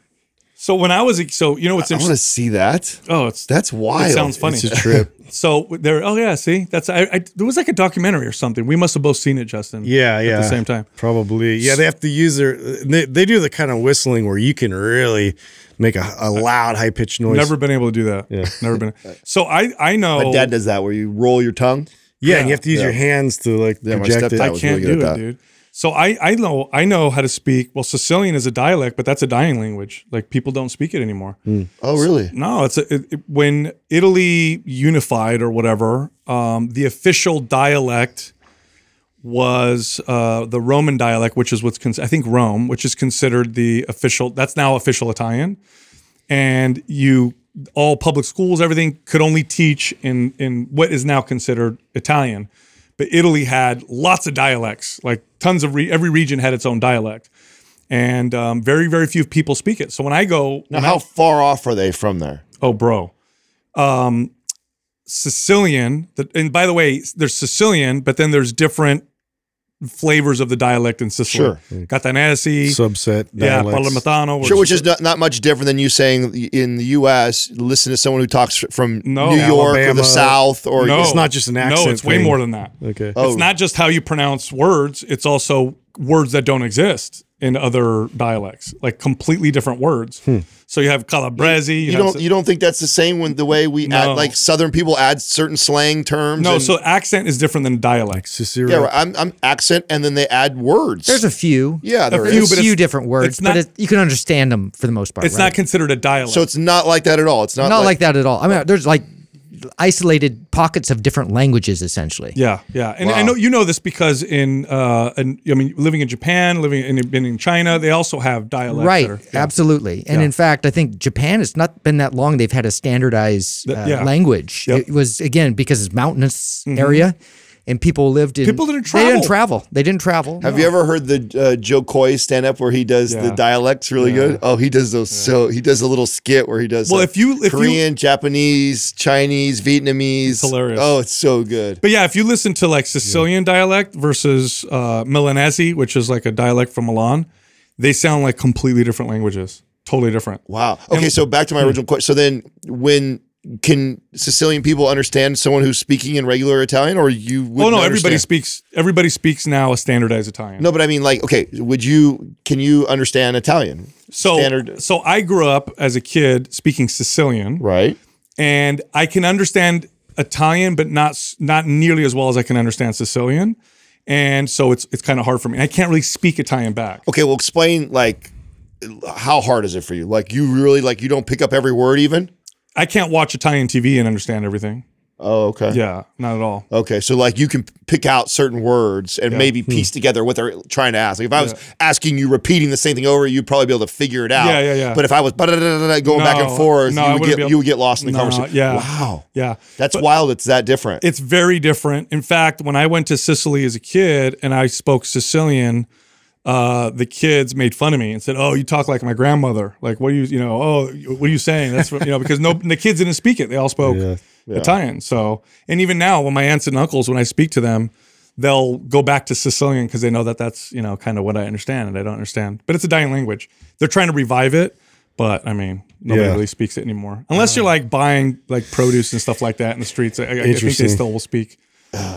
So when I was so you know what's interesting. I want to see that. Oh, it's That's wild. It sounds funny. It's a [laughs] trip. So there. Oh yeah. See, that's I, I. There was like a documentary or something. We must have both seen it, Justin. Yeah, yeah. At the same time. Probably. Yeah, they have to use their. They, they do the kind of whistling where you can really make a, a loud, high pitched noise. Never been able to do that. Yeah. Never been. [laughs] So I I know. My dad does that where you roll your tongue. Yeah, and you have to use Yeah. your hands to like Yeah, my project it. stepdad I can't really do it, that. dude. So I I know I know how to speak. Well, Sicilian is a dialect, but that's a dying language. Like people don't speak it anymore. Oh, really? No, it's a, it, it- when Italy unified or whatever. Um, the official dialect was uh, the Roman dialect, which is what's cons- I think Rome, which is considered the official. That's now official Italian, and you all public schools, everything could only teach in in what is now considered Italian. But Italy had lots of dialects, like tons of re- every region had its own dialect, and um, very very few people speak it. So when I go, Now, how far off are they from there? Oh, bro. Um, Sicilian. The, and by the way, there's Sicilian, but then there's different flavors of the dialect in Sicily. Sure. Catanesi. Subset. yeah, dialects. Palermitano. Sure, which is not, not much different than you saying in the U.S. Listen to someone who talks from No. New York or the South, or no, It's not just an accent No, accent it's way thing. more than that. Okay. Oh. It's not just how you pronounce words. It's also words that don't exist in other dialects, like completely different words. Hmm. So you have Calabrese. You, you have don't you don't think that's the same when the way we No. add like Southern people add certain slang terms? no. and- So accent is different than dialect. Cicero. yeah, right, I'm, I'm accent, and then they add words. There's a few. yeah, there a few, There's but a few different words, it's not- but it, you can understand them for the most part. It's right? not considered a dialect. So it's not like that at all. It's not, not like, that at all. I mean, there's like isolated pockets of different languages, essentially. Yeah, yeah, and I know you know this because in, uh, in I mean, living in Japan, living in, been in China, they also have dialects. Right, that are- yeah. absolutely. And Yeah. in fact, I think Japan, it's not been that long they've had a standardized Th- uh, yeah. language. Yep. Mm-hmm. It was, again, because it's mountainous area and people lived in. People didn't travel. They didn't travel. travel. They didn't travel. Have you ever heard the uh, Jo Koy stand up where he does the dialects really good? Oh, he does those. So he does a little skit where he does. Well, like, if you- if you- Korean, Japanese, Chinese, Vietnamese, it's hilarious. Oh, it's so good. But yeah, if you listen to like Sicilian dialect versus uh, Milanese, which is like a dialect from Milan, they sound like completely different languages. Totally different. Wow. Okay, And- so back to my original question. So then, when can Sicilian people understand someone who's speaking in regular Italian, or you? Oh no, everybody understand? speaks. Everybody speaks now a standardized Italian. No, but I mean, like, okay, would you? Can you understand Italian? so standard- so I grew up as a kid speaking Sicilian. Right. and I can understand Italian, but not not nearly as well as I can understand Sicilian. And so it's it's kind of hard for me. I can't really speak Italian back. Okay. Well, explain like how hard is it for you? Like, you really like you don't pick up every word even. I can't watch Italian TV and understand everything. Oh, okay. Yeah, not at all. Okay, so like you can pick out certain words and maybe Hmm. piece together what they're trying to ask. Like if I was asking you repeating the same thing over, you'd probably be able to figure it out. Yeah, yeah, yeah. But if I was going back and forth, no, you would get you would get lost in the No, conversation. yeah. Wow. Yeah, That's wild. It's that different. it's very different. In fact, when I went to Sicily as a kid and I spoke Sicilian, uh, the kids made fun of me and said, "Oh, you talk like my grandmother. Like, what are you, you know? Oh, what are you saying? That's what, you know because no, the kids didn't speak it. They all spoke Yeah. Italian. So, and even now, when my aunts and uncles, when I speak to them, they'll go back to Sicilian because they know that that's you know kind of what I understand and I don't understand. But it's a dying language. They're trying to revive it. But I mean, nobody Yeah. really speaks it anymore, unless you're like buying like produce and stuff like that in the streets. I, I- I think they still will speak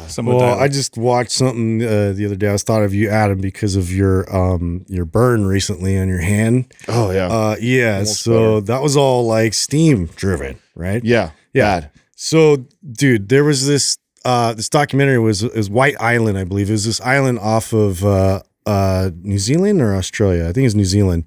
some of the Well, I just watched something uh, the other day. I was thought of you, Adam, because of your um your burn recently on your hand. oh yeah. Uh, yeah. so that was all like steam driven, right? yeah. yeah. Bad. So, dude, there was this uh this documentary was is White Island, I believe. It was this island off of uh uh New Zealand or Australia. I think it's New Zealand.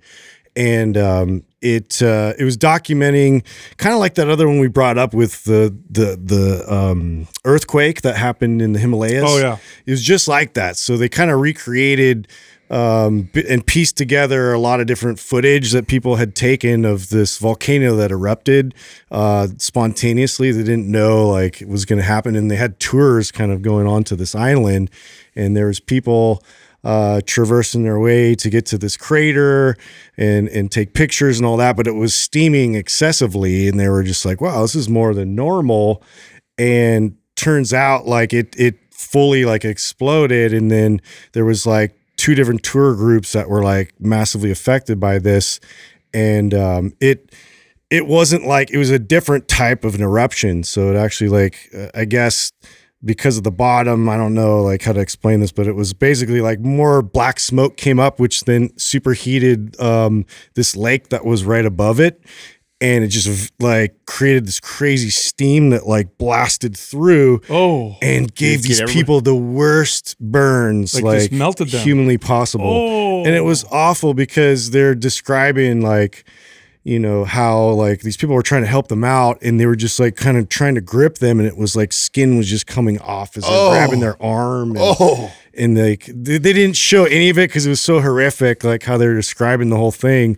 And um it uh it was documenting kind of like that other one we brought up with the the the um earthquake that happened in the Himalayas. Oh, yeah. It was just like that. So they kind of recreated um, and pieced together a lot of different footage that people had taken of this volcano that erupted uh, spontaneously. They didn't know like it was going to happen, and they had tours kind of going on to this island, and there was people uh, traversing their way to get to this crater and and take pictures and all that. But it was steaming excessively, and they were just like, "Wow, this is more than normal." And turns out, like it it fully like exploded, and then there was like two different tour groups that were like massively affected by this, and um, it it wasn't like it was a different type of an eruption. So it actually like uh, I guess because of the bottom, I don't know like how to explain this, but it was basically like more black smoke came up, which then superheated um, this lake that was right above it. And it just like created this crazy steam that like blasted through Oh. and gave these people the worst burns Like, like, just melted them. humanly possible. Oh. And it was awful because they're describing like you know how like these people were trying to help them out and they were just like kind of trying to grip them and it was like skin was just coming off as they're Oh. grabbing their arm and, Oh, and like they, they didn't show any of it because it was so horrific like how they were describing the whole thing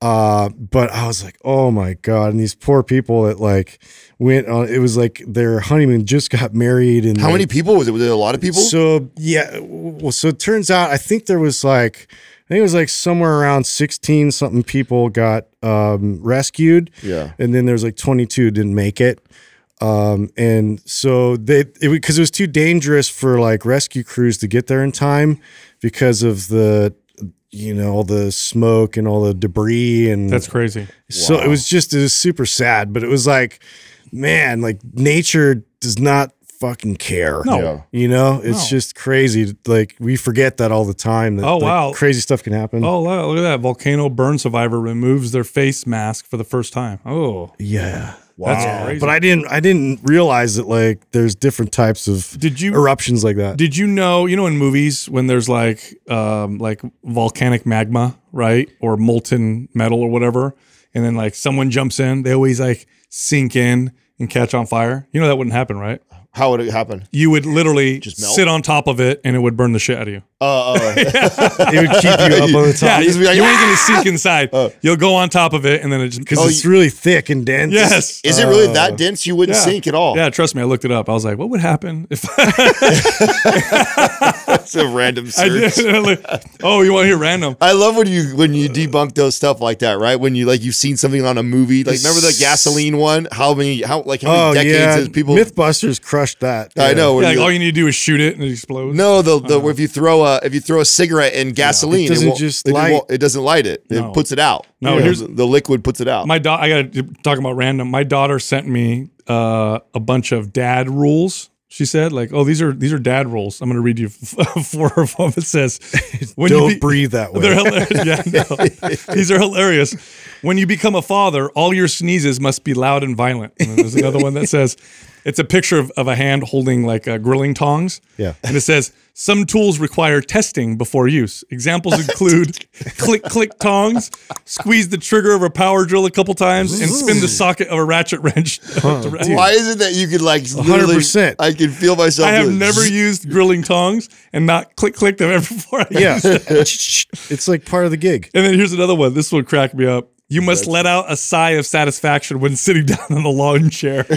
uh but i was like oh my god and these poor people that like went on it was like their honeymoon just got married and how like, many people was it? Was it a lot of people? so yeah, well, so it turns out I think there was like think it was like somewhere around sixteen something people got um, rescued. Yeah. and then there's like twenty two didn't make it. Um, and so they because it was too dangerous for like rescue crews to get there in time because of the you know all the smoke and all the debris and That's crazy. so it was just it was super sad, but it was like, man, like nature does not fucking care. No. Yeah. You know, it's No. just crazy. Like we forget that all the time. That Oh, like, wow. crazy stuff can happen. Oh, look look at that. Volcano burn survivor removes their face mask for the first time. Oh, yeah. that's crazy. But I didn't I didn't realize that like there's different types of Did you- eruptions like that. Did you know, you know, in movies when there's like um like volcanic magma, right? Or molten metal or whatever, and then like someone jumps in, they always like sink in and catch on fire. You know that wouldn't happen, right? How would it happen? You would literally Just melt? sit on top of it and it would burn the shit out of you. Uh, uh, [laughs] it would keep you up on the top you, just be like, you ain't "Ah!" gonna sink inside. You'll go on top of it and then it just because Oh, it's really thick and dense. Yes. is it really that dense? You wouldn't Yeah. sink at all. Yeah, trust me, I looked it up. I was like, what would happen if [laughs] It's a random I search. [laughs] oh, you want to hear random? I love when you when you debunk those stuff like that, right? When you like you've seen something on a movie, like remember the gasoline one? How many how like how many Oh decades yeah, has people? MythBusters crushed that. I know. Yeah, like all you need to do is shoot it and it explodes. no, the, the if you throw a if you throw a cigarette in gasoline, It doesn't won't- just it, light. it doesn't light it. No. It puts it out. No, Yeah, here's- the, the liquid puts it out. My daughter, I got to talk about random. My daughter sent me uh, a bunch of dad rules. She said, like, oh, these are these are dad rules. I'm going to read you [laughs] four of them. It says, [laughs] when Don't you be- breathe that [laughs] way. They're hilarious. Yeah, no. These are hilarious. When you become a father, all your sneezes must be loud and violent. And then there's another one that says, it's a picture of, of a hand holding like uh, grilling tongs. Yeah. And it says, some tools require testing before use. Examples include [laughs] click, click tongs, squeeze the trigger of a power drill a couple times, and spin the socket of a ratchet wrench. [laughs] Why is it that you could like 100%. I can feel myself. I have doing never [laughs] used grilling tongs and not click, click them ever before. I yeah, use it's like part of the gig. And then here's another one. This one cracked me up. You must let out a sigh of satisfaction when sitting [laughs] down in the lawn chair. [laughs] [laughs]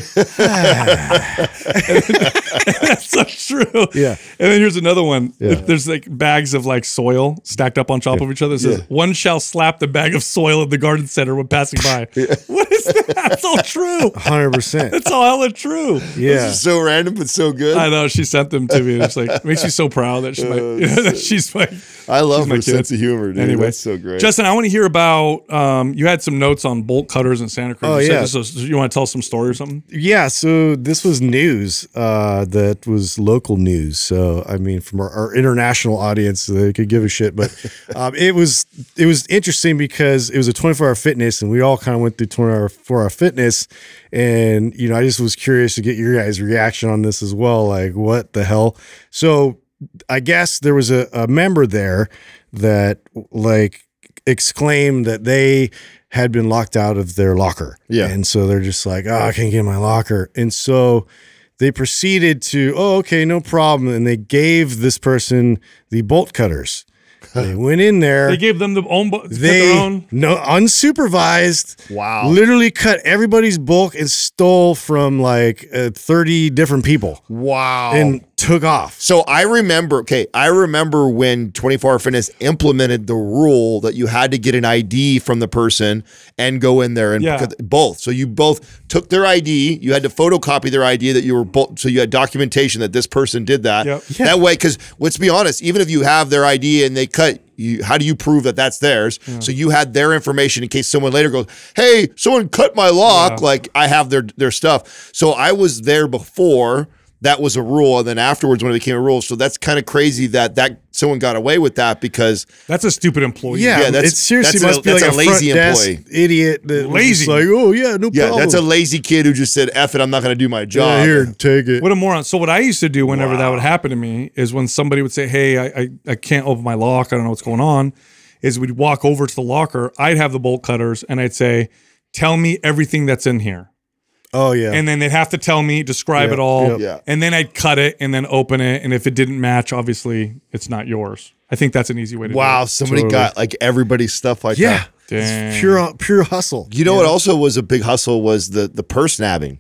That's so true. Yeah. And then here's another one. Yeah. There's like bags of like soil stacked up on top of each other. It says, one shall slap the bag of soil in the garden center when passing by. What is that? That's all true. Hundred percent. It's all hella true. Yeah. So random, but so good. I know. She sent them to me. And it's like, it makes me so proud that, she might, oh, that she's like, I love my her kid. sense of humor, dude. Anyway, That's so great. Justin, I want to hear about. Um, you had some notes on bolt cutters in Santa Cruz. Oh, You yeah. was- you want to tell some story or something? Yeah, so this was news uh, that was local news. So I mean, from our, our international audience, they could give a shit. But [laughs] um, it was it was interesting because it was a 24 hour fitness, and we all kind of went through 24 hour fitness. And you know, I just was curious to get your guys' reaction on this as well. Like, what the hell? So I guess there was a, a member there that like exclaimed that they had been locked out of their locker. Yeah. And so they're just like, oh, I can't get in my locker. And so they proceeded to, oh, okay, no problem. And they gave this person the bolt cutters. [laughs] They went in there. They gave them the own. bo- They their own. no unsupervised. Wow. Literally cut everybody's bulk and stole from like uh, 30 different people wow. and took off. So I remember, okay, I remember when 24 Hour Fitness implemented the rule that you had to get an ID from the person and go in there and Yeah. both. So you both took their ID, you had to photocopy their ID that you were both, so you had documentation that this person did that. Yep. That way, because let's be honest, even if you have their ID and they cut, you, how do you prove that that's theirs? So you had their information in case someone later goes, "Hey, someone cut my lock." Yeah. Like I have their their stuff. So I was there before that was a rule, and then afterwards when it became a rule. So that's kind of crazy that that someone got away with that because That's a stupid employee. Yeah, Yeah, that's- it seriously that's a- be that's like a a, lazy lazy desk employee. idiot that Lazy. just like, oh yeah, no yeah, problem. that's a lazy kid who just said, "F it, I'm not going to do my yeah, job." here, take it. What a moron. So what I used to do whenever that would happen to me is when somebody would say, Hey, I, I, I can't open my lock, I don't know what's going on, is we'd walk over to the locker, I'd have the bolt cutters and I'd say, Tell me everything that's in here. Oh yeah, And then they'd have to tell me, describe Yep, it all. yep. Yeah. And then I'd cut it and then open it. And if it didn't match, obviously it's not yours. I think that's an easy way to Wow, do it. somebody Totally. got like everybody's stuff like yeah, that. Dang. It's pure pure hustle. You know what also was a big hustle was the the purse nabbing.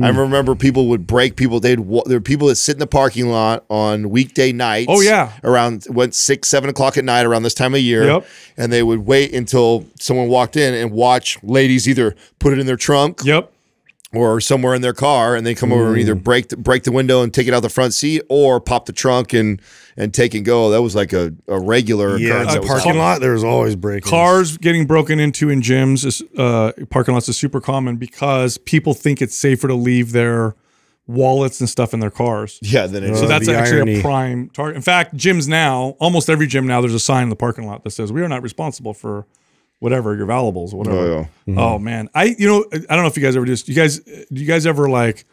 I Hmm. remember people would break people. They'd wa- there were people that sit in the parking lot on weekday nights. Oh, yeah. around went six seven o'clock at night around this time of year. Yep. and they would wait until someone walked in and watch ladies either put it in their trunk Yep. Or somewhere in their car, and they come over and either Hmm. break the, break the window and take it out the front seat, or pop the trunk and and take and go. That was like a, a regular Yeah, occurrence. the parking lot. There was always breaking Cars getting broken into in gyms, is, uh, parking lots is super common because people think it's safer to leave their wallets and stuff in their cars. Yeah, then it So Uh, that's the actually a prime target. In fact, gyms now, almost every gym now, there's a sign in the parking lot that says we are not responsible for whatever your valuables, whatever. Oh, Mm-hmm. Oh man, I you know I don't know if you guys ever do this. Do you guys do you guys ever like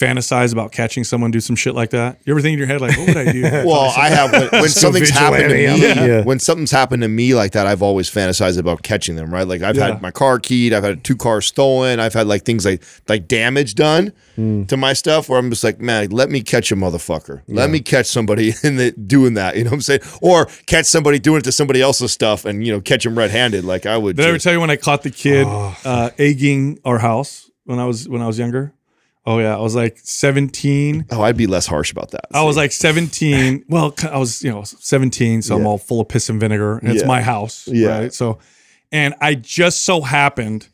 fantasize about catching someone do some shit like that? You ever think in your head like, what would I do? [laughs] Well, I have when, when [laughs] something's happened to me. vigilante, yeah. When something's happened to me like that, I've always fantasized about catching them. Right, like I've Yeah. had my car keyed, I've had two cars stolen, I've had like things like like damage done Hmm. to my stuff. Where I'm just like, man, let me catch a motherfucker. Let me catch somebody [laughs] in the doing that. You know what I'm saying? Or catch somebody doing it to somebody else's stuff, and you know, catch them red handed. Like I would. Did I ever tell you when I caught the kid Oh. uh, egging our house when I was when I was younger? Oh yeah, I was like 17. oh, I'd be less harsh about that. I was like 17. [laughs] Well, I was, you know, 17, so I'm all full of piss and vinegar, and it's Yeah. my house. Yeah. Right. So, and I just so happened,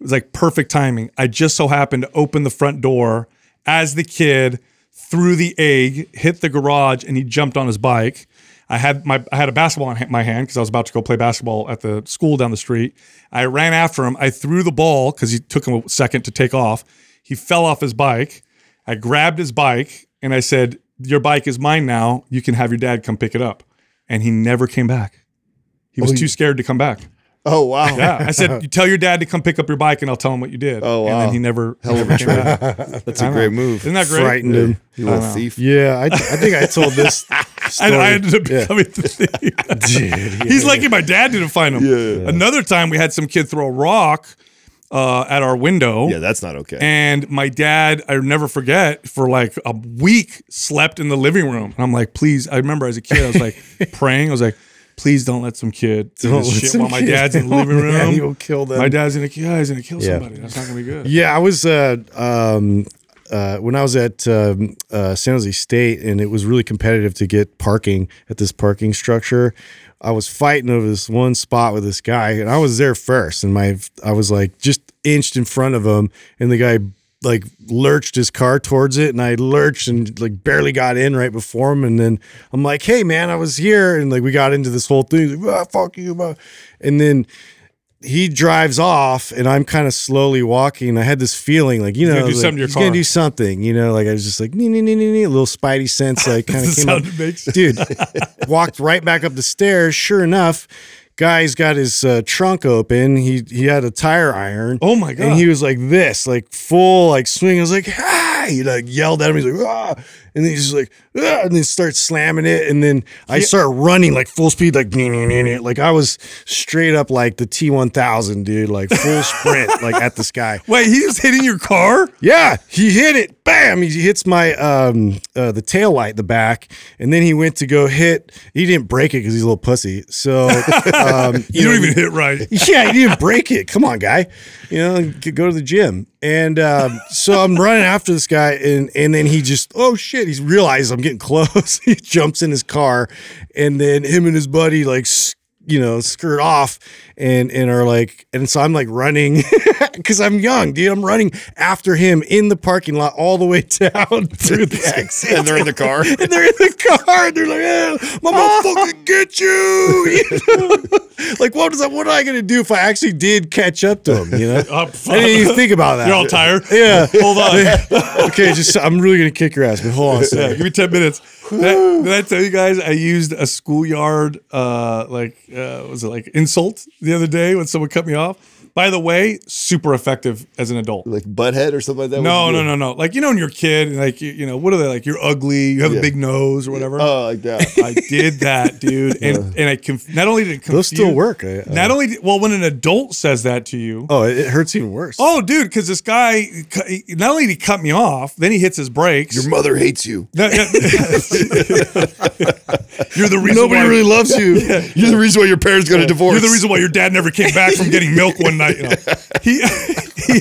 it was like perfect timing. I just so happened to open the front door as the kid threw the egg, hit the garage, and he jumped on his bike. I had my I had a basketball in my hand because I was about to go play basketball at the school down the street. I ran after him. I threw the ball because he took him a second to take off. He fell off his bike. I grabbed his bike and I said, "Your bike is mine now. You can have your dad come pick it up." And he never came back. He oh, was too scared to come back. oh wow. Yeah, I said, "You [laughs] tell your dad to come pick up your bike, and I'll tell him what you did." Oh, And wow. then he never, he never came back. [laughs] That's a great move. Isn't that great? frightened him. You little thief. Yeah, I, I think I told this. [laughs] I, Story. I ended up Yeah. becoming the thief. Dude, He's lucky my dad didn't find him. Yeah. Another time we had some kid throw a rock uh, at our window. Yeah, that's not okay. And my dad, I never forget, for like a week slept in the living room. And I'm like, please, I remember as a kid, I was like [laughs] praying. I was like, please don't let some kid do Don't this shit while my dad's in the [laughs] living Oh, man, room. you'll kill them. My dad's gonna, yeah, he's gonna kill Yeah. somebody. That's not gonna be good. Yeah, I was uh, um, uh, when I was at um, uh, San Jose State, and it was really competitive to get parking at this parking structure. I was fighting over this one spot with this guy, and I was there first, and my I was like just inched in front of him, and the guy like lurched his car towards it, and I lurched and like barely got in right before him, and then I'm like, "Hey, man, I was here," and like we got into this whole thing, like, ah, "Fuck you," man." and then he drives off and I'm kind of slowly walking. I had this feeling like, you know, gonna do like, to your he's gonna do something, you know, like I was just like, nee, nee, nee, nee, nee, a little spidey sense, like [laughs] kind of came up. Dude, [laughs] walked right back up the stairs. Sure enough, guy's got his uh, trunk open. He he had a tire iron. Oh my God. And he was like this, like full like swing. I was like, ah! He like yelled at him. He's like, ah! And then he's just like, ah! and then starts slamming it. And then I start running like full speed, like nee, nee, nee, like I was straight up like the T one thousand, dude, like full sprint, like at the sky. [laughs] Wait, he was hitting your car? Yeah, he hit it. Bam! He hits my um uh, the tail light, the back, and then he went to go hit. He didn't break it because he's a little pussy. So [laughs] um, You know, don't even hit right. [laughs] yeah, he didn't break it. Come on, guy. You know, go to the gym. And um, so I'm running after this guy, and and then he just oh shit, he's realized I'm getting [laughs] close. he jumps in his car, and then him and his buddy like you know skirt off, and and are like, and so I'm like running [laughs] because I'm young, dude. I'm running after him in the parking lot all the way [laughs] down through the exit, [laughs] and they're in the car. and they're in the car, and they're like, eh, "I'm gonna fucking get you!" You know? like, what is that? What am I gonna do if I actually did catch up to him? You know, Oh, I didn't even think about that. You're all tired. Yeah. Hold on. okay, just I'm really gonna kick your ass, but hold on a Yeah, second. give me 10 minutes. Did I, did I tell you guys I used a schoolyard, uh, like, uh, was it like insult the other day when someone cut me off? By the way, super effective as an adult. like butthead or something like that. No, no, no, no. Like, you know, when you're a kid, like, you, you know, what are they like? You're ugly, you have a big nose or whatever. Oh, like that. [laughs] I did that, dude. And, and I conf- not only did it confuse, Those still work. I- I- Not only, did, well, when an adult says that to you, oh, it, it hurts even worse. Oh, dude, because this guy, not only did he cut me off, then he hits his brakes. Your mother hates you. No. [laughs] You're the reason Nobody why really loves you. [laughs] You're the reason why your parents got a divorce. You're the reason why your dad never came back from getting milk one night. You know, he [laughs] he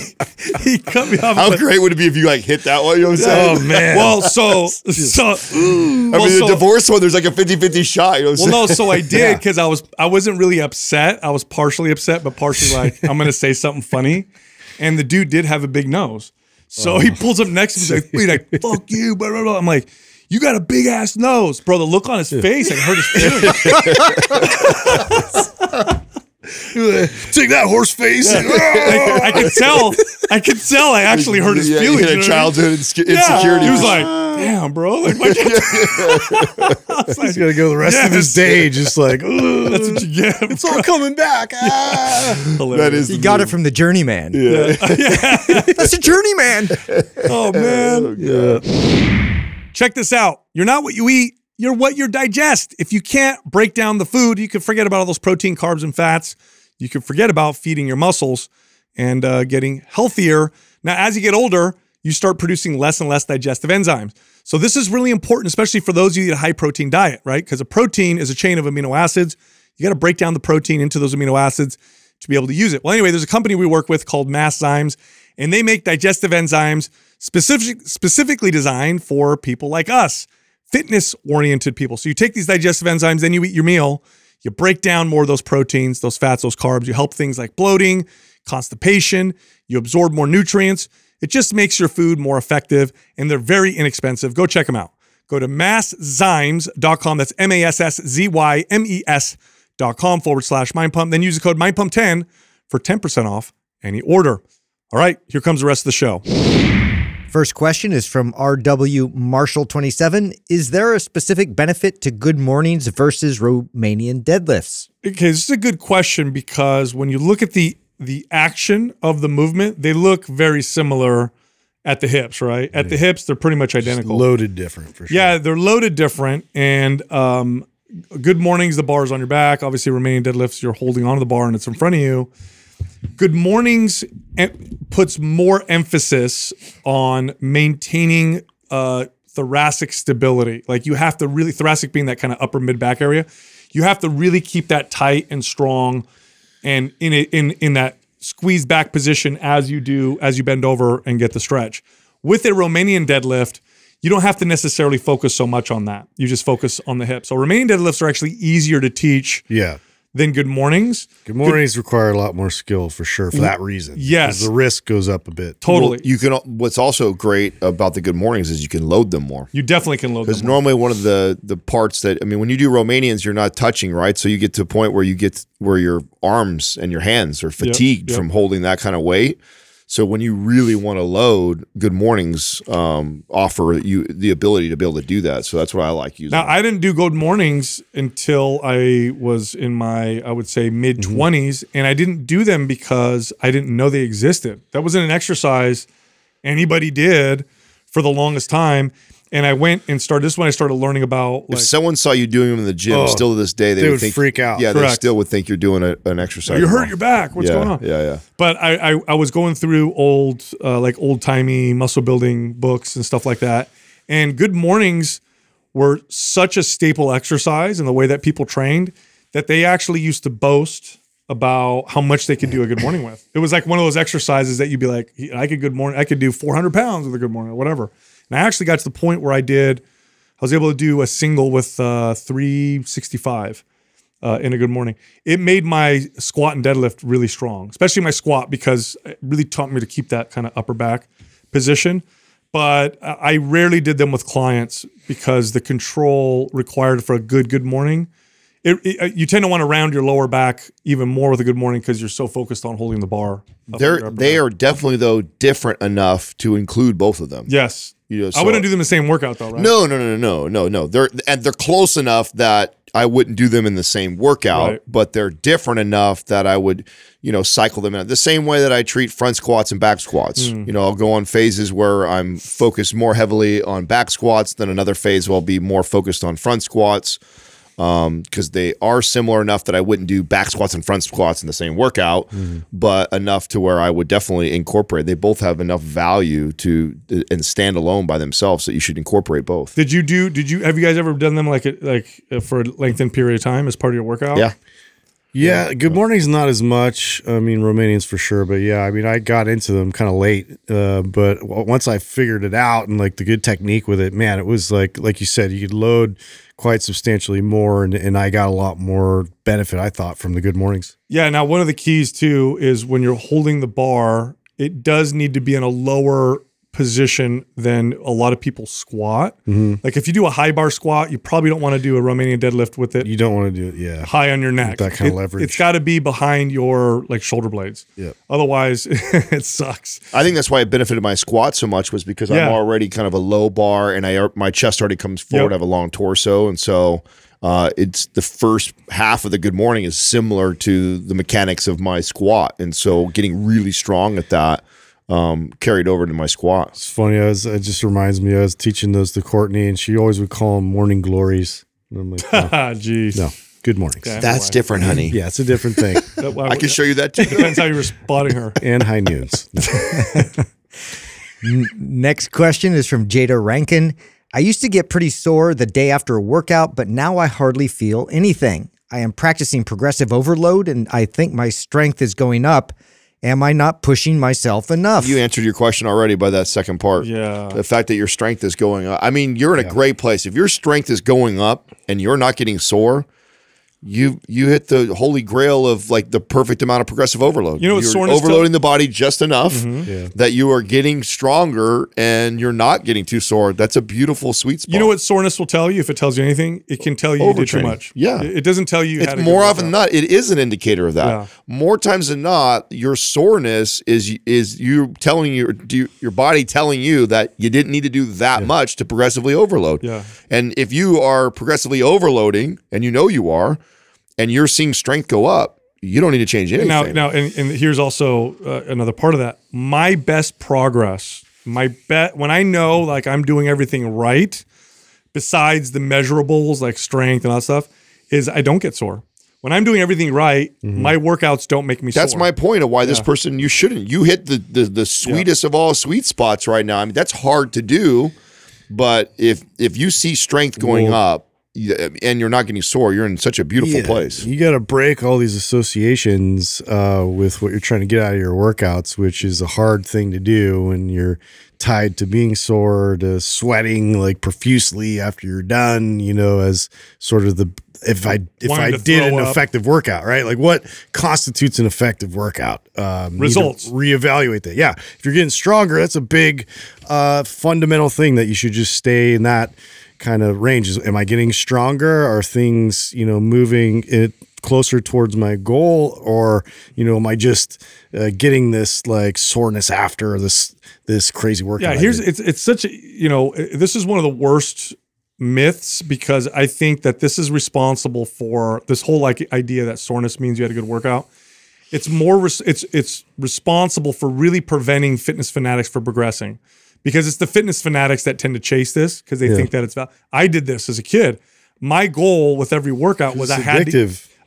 he cut me off. How But- great would it be if you like hit that one? You know what I'm oh, saying? Oh man. [laughs] Well, so so. I well, mean, so- the divorce one, there's like a 50-50 shot. You know what I'm Well, saying? no, so I [laughs] did because I was I wasn't really upset. I was partially upset, but partially like I'm gonna say something funny. And the dude did have a big nose, so he oh. pulls up next to me. He's like, "Wait, like fuck you," blah, blah, blah. I'm like, "You got a big ass nose, bro." The look on his face, I hurt his feelings. [laughs] Take that horse face. Like, [laughs] I could tell, I could tell. I actually hurt his yeah, feelings. You you had a what I mean? childhood insec- Yeah, insecurity. he was like, "Damn, bro." Like, why'd you- I like, He's gonna go the rest of his day just like "Ugh, That's what you get. it's all coming back. Ah. [laughs] that is You the got it from the journeyman. Yeah. That's a journeyman. Oh man. Check this out. You're not what you eat, you're what you digest. If you can't break down the food, you can forget about all those protein, carbs, and fats. You can forget about feeding your muscles and uh, getting healthier. Now, as you get older, you start producing less and less digestive enzymes. So, this is really important, especially for those of you that eat a high protein diet, right? Because a protein is a chain of amino acids. You got to break down the protein into those amino acids to be able to use it. Well, anyway, there's a company we work with called Masszymes, and they make digestive enzymes specific, specifically designed for people like us, fitness oriented people. So you take these digestive enzymes, then you eat your meal, you break down more of those proteins, those fats, those carbs, you help things like bloating, constipation, you absorb more nutrients. It just makes your food more effective, and they're very inexpensive. Go check them out. Go to masszymes.com. That's M A S S Z Y M E S.com forward slash mind pump. Then use the code mind pump 10 for 10% off any order. All right, here comes the rest of the show. First question is from RW Marshall27. Is there a specific benefit to good mornings versus Romanian deadlifts? Okay, this is a good question because when you look at the the action of the movement, they look very similar at the hips, right? At the hips, they're pretty much identical. Loaded different for sure. Yeah, they're loaded different. And um, good mornings, the bar is on your back. Obviously, Romanian deadlifts, you're holding onto the bar and it's in front of you. Good mornings em- puts more emphasis on maintaining uh, thoracic stability. Like you have to really, thoracic being that kind of upper mid back area, you have to really keep that tight and strong and in a, in in that squeeze back position as you do as you bend over and get the stretch. With a Romanian deadlift, you don't have to necessarily focus so much on that. You just focus on the hip. So Romanian deadlifts are actually easier to teach Yeah. Than good mornings. Good mornings require a lot more skill for sure for that reason. Yes. The risk goes up a bit. Totally. Well, you can. What's also great about the good mornings is you can load them more. you definitely can load them. Cuz normally one of the the parts that I mean, when you do Romanians, you're not touching, right? So you get to a point where you get where your arms and your hands are fatigued yep. from holding that kind of weight. So when you really want to load, good mornings um, offer you the ability to be able to do that. So that's what I like using. Now I didn't do good mornings until I was in my I would say mid 20s and I didn't do them because I didn't know they existed. That wasn't an exercise anybody did for the longest time and I went and started this is when I started learning about if someone saw you doing them in the gym, Oh, still to this day, they, they would, would think, freak out. Yeah, they still would think you're doing a, an exercise. you hurt your back. What's yeah, going on? Yeah, yeah. But I, I I was going through old uh, like old timey muscle building books and stuff like that, and good mornings were such a staple exercise in the way that people trained that they actually used to boast about how much they could do a good morning with. It was like one of those exercises that you'd be like, I could good morning, I could do 400 pounds with a good morning or whatever. And I actually got to the point where I did, I was able to do a single with uh, 365 uh, in a good morning. It made my squat and deadlift really strong, especially my squat because it really taught me to keep that kind of upper back position. But I I rarely did them with clients because the control required for a good good morning. It, it- uh, you tend to want to round your lower back even more with a good morning because you're so focused on holding the bar. They're they back. are definitely though different enough to include both of them. yes. You know, I wouldn't do them the same workout though, right? No, no, no, no, no, no. They're and they're close enough that I wouldn't do them in the same workout, Right. but they're different enough that I would, you know, cycle them in the same way that I treat front squats and back squats. Hmm. You know, I'll go on phases where I'm focused more heavily on back squats, then another phase where I'll be more focused on front squats. Um, because they are similar enough that I wouldn't do back squats and front squats in the same workout, mm-hmm. but enough to where I would definitely incorporate. They both have enough value to uh, and stand alone by themselves that you should incorporate both. Did you do? Did you have you guys ever done them like a- like uh, for a lengthened period of time as part of your workout? Yeah. Yeah, good morning's not as much. I mean, Romanians for sure, but yeah, I mean, I got into them kind of late. Uh, but w- once I figured it out and like the good technique with it, man, it was like like you said, you could load quite substantially more, and, and I got a lot more benefit. I thought from the good mornings. Yeah. Now, one of the keys too is when you're holding the bar, it does need to be in a lower position than a lot of people squat. Like if you do a high bar squat, you probably don't want to do a Romanian deadlift with it You don't want to do it, yeah. high on your neck. that kind of leverage. It's got to be behind your like shoulder blades. Yeah. Otherwise, [laughs] it sucks. I think that's why it benefited my squat so much was because Yeah. I'm already kind of a low bar and I my chest already comes forward. Yep. I have a long torso, and so uh, it's the first half of the good morning is similar to the mechanics of my squat, and so getting really strong at that um, carried over to my squat. It's funny. I was, it just reminds me. I was teaching those to Courtney, and she always would call them morning glories. And I'm like, no, [laughs] Ah, jeez. no, good mornings. Okay. That's different, honey. Yeah, it's a different thing. [laughs] That- why- I can show you that too. Depends how you're spotting her. [laughs] and high noons. No. Next question is from Jada Rankin. I used to get pretty sore the day after a workout, but now I hardly feel anything. I am practicing progressive overload and I think my strength is going up. Am I not pushing myself enough? You answered your question already by that second part. Yeah. The fact that your strength is going up. I mean, you're in a great place. If your strength is going up and you're not getting sore, you you hit the holy grail of like the perfect amount of progressive overload. You know you're soreness overloading the body just enough Mm-hmm. that you are getting stronger and you're not getting too sore. That's a beautiful sweet spot. You know what soreness will tell you if it tells you anything? It can tell you you did too much. Yeah. It it doesn't tell you. It's had a more often than not, it is an indicator of that. Yeah. More times than not, your soreness is is you telling your do- your body telling you that you didn't need to do that much to progressively overload. Yeah. And if you are progressively overloading, and you know you are, and you're seeing strength go up, you don't need to change anything. Now, now, and, and here's also uh, another part of that. My best progress, my bet when I know like I'm doing everything right, besides the measurables like strength and all that stuff, is I don't get sore. When I'm doing everything right, my workouts don't make me Mm-hmm. That's sore. my point of why this person you shouldn't. You hit the, the the sweetest of all sweet spots right now. I mean, that's hard to do, but if if you see strength going up you- and you're not getting sore, you're in such a beautiful Yeah, place. You got to break all these associations uh, with what you're trying to get out of your workouts, which is a hard thing to do when you're tied to being sore, to sweating like profusely after you're done. You know, as sort of the if I if Wanting I did an up. effective workout, right? Like what constitutes an effective workout? Um, Results. Reevaluate that. Yeah, if you're getting stronger, that's a big uh, fundamental thing that you should just stay in that kind of range. Am I getting stronger? Are things you know moving it closer towards my goal, or you know am I just uh, getting this like soreness after this this crazy workout? Yeah, here's it's it's such a you know this is one of the worst myths because I think that this is responsible for this whole like idea that soreness means you had a good workout. It's more res- it's it's responsible for really preventing fitness fanatics from progressing because it's the fitness fanatics that tend to chase this because they think that it's val- I did this as a kid. My goal with every workout was I had to.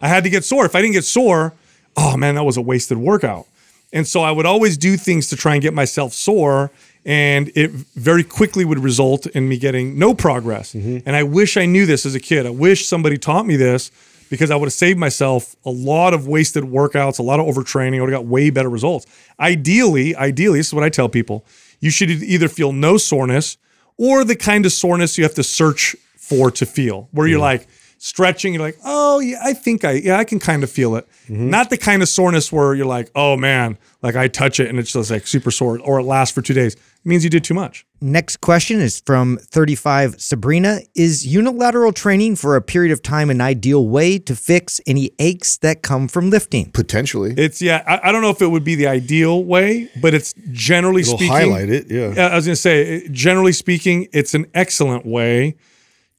I had to get sore. If I didn't get sore, oh man, that was a wasted workout. And so I would always do things to try and get myself sore. And it very quickly would result in me getting no progress. And I wish I knew this as a kid. I wish somebody taught me this because I would have saved myself a lot of wasted workouts, a lot of overtraining. I would have got way better results. Ideally, ideally, this is what I tell people: you should either feel no soreness or the kind of soreness you have to search for to feel, where you're like stretching, you're like, oh yeah, I think I yeah I can kind of feel it. Mm-hmm. Not the kind of soreness where you're like, oh man, like I touch it and it's just like super sore, or it lasts for two days. It means you did too much. Next question is from 35 Sabrina. Is unilateral training for a period of time an ideal way to fix any aches that come from lifting? Potentially. It's yeah. I, I don't know if it would be the ideal way, but it's generally It'll speaking. highlight it. Yeah. Yeah, I was gonna say, generally speaking, it's an excellent way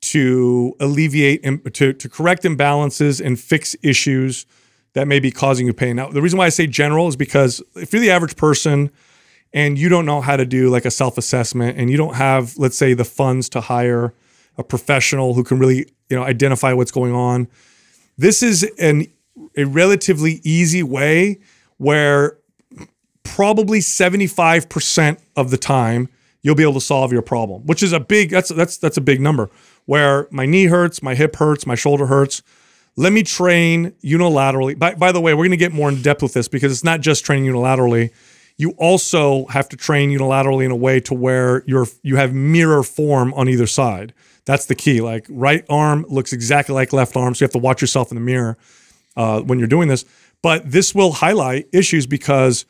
to alleviate im- to to correct imbalances and fix issues that may be causing you pain. Now, the reason why I say general is because if you're the average person and you don't know how to do like a self assessment and you don't have, let's say, the funds to hire a professional who can really you know identify what's going on, this is an a relatively easy way where probably 75% of the time you'll be able to solve your problem which is a big that's that's that's a big number where my knee hurts my hip hurts my shoulder hurts. Let me train unilaterally. By, by the way we're going to get more in depth with this because it's not just training unilaterally. You also have to train unilaterally in a way to where you're you have mirror form on either side. That's the key. Like right arm looks exactly like left arm so you have to watch yourself in the mirror uh, when you're doing this. But this will highlight issues because,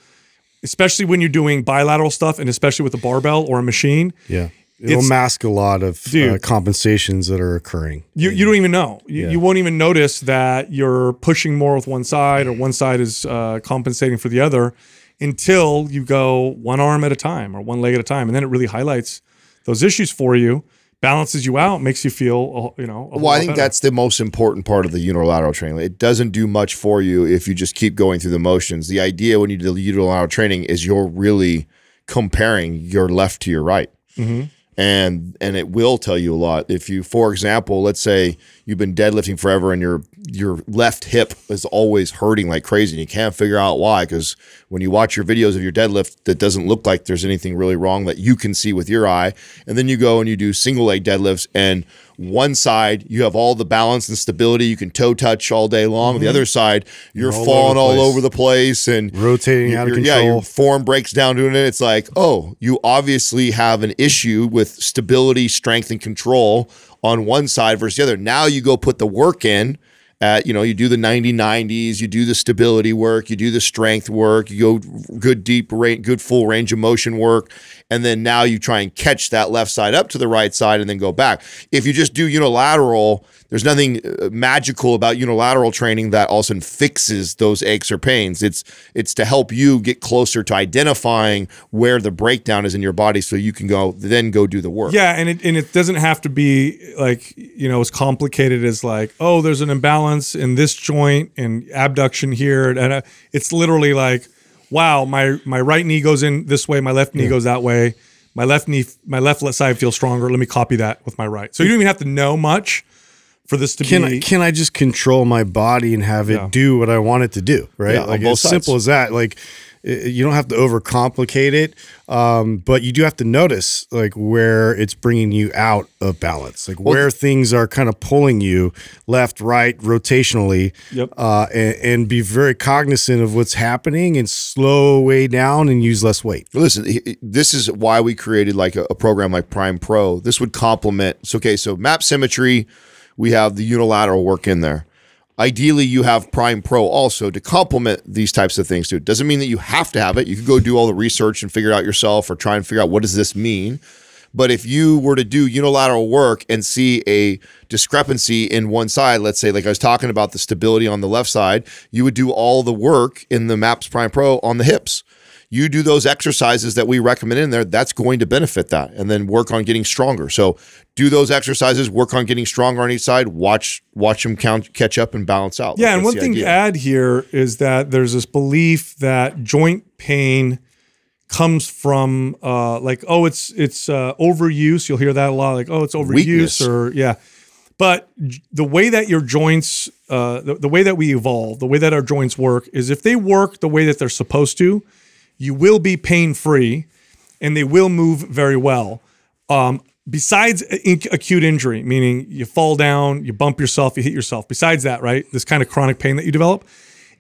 especially when you're doing bilateral stuff, and especially with a barbell or a machine, Yeah. It'll It's- mask a lot of uh, compensations that are occurring. you, you don't even know. You, Yeah. you won't even notice that you're pushing more with one side or one side is uh, compensating for the other until you go one arm at a time or one leg at a time. And then it really highlights those issues for you, balances you out, makes you feel, uh, you know, a Well, I think better. that's the most important part of the unilateral training. It doesn't do much for you if you just keep going through the motions. The idea when you do unilateral training is you're really comparing your left to your right. And and it will tell you a lot. If you, for example, let's say you've been deadlifting forever and your your left hip is always hurting like crazy and you can't figure out why because when you watch your videos of your deadlift that doesn't look like there's anything really wrong that you can see with your eye and then you go and you do single leg deadlifts and one side you have all the balance and stability. You can toe touch all day long. The mhm. other side you're, all falling all over the place and Rotating out of your- yeah your form breaks down doing it. It's like oh you obviously have an issue with stability strength and control on one side versus the other. Now you go put the work in at you know you do the 90 90s you do the stability work you do the strength work you go good deep range good full range of motion work and then now you try and catch that left side up to the right side and then go back. If you just do unilateral there's nothing uh, magical about unilateral training that all of a sudden fixes those aches or pains. It's it's to help you get closer to identifying where the breakdown is in your body so you can go then go do the work. Yeah, and it and it doesn't have to be like you know as complicated as like oh there's an imbalance in this joint and abduction here. And uh, it's literally like wow my my right knee goes in this way my left knee goes that way my left knee my left side feels stronger let me copy that with my right so you don't even have to know much for this to Can be I, can I just control my body and have it Yeah. do what I want it to do? Right. Yeah, like as simple as that. Like you don't have to overcomplicate it, um, but you do have to notice like where it's bringing you out of balance, like where things are kind of pulling you left, right, rotationally. Yep. Uh, and, and be very cognizant of what's happening and slow way down and use less weight. Listen, this is why we created like a, a program like Prime Pro. This would complement. So, okay, so MAPS Symmetry, we have the unilateral work in there. Ideally, you have Prime Pro also to complement these types of things too. It doesn't mean that you have to have it. You can go do all the research and figure it out yourself or try and figure out what does this mean. But if you were to do unilateral work and see a discrepancy in one side, let's say, like I was talking about the stability on the left side, you would do all the work in the Maps Prime Pro on the hips. You do those exercises that we recommend in there, that's going to benefit that. And then work on getting stronger. So do those exercises, work on getting stronger on each side, watch watch them count, catch up and balance out. Yeah, Like, and one thing to add here is that there's this belief that joint pain comes from uh, like oh it's it's uh, overuse. You'll hear that a lot, like oh it's overuse Weakness. or yeah. But the way that your joints, uh, the, the way that we evolve, the way that our joints work is if they work the way that they're supposed to, you will be pain free, and they will move very well. Um, besides acute injury, meaning you fall down, you bump yourself, you hit yourself, besides that, right? This kind of chronic pain that you develop,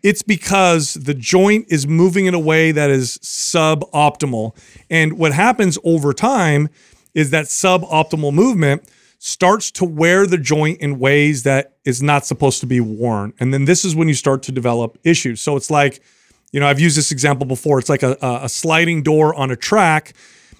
it's because the joint is moving in a way that is suboptimal. And what happens over time is that suboptimal movement starts to wear the joint in ways that is not supposed to be worn. And then this is when you start to develop issues. So it's like, you know, I've used this example before. It's like a, a sliding door on a track.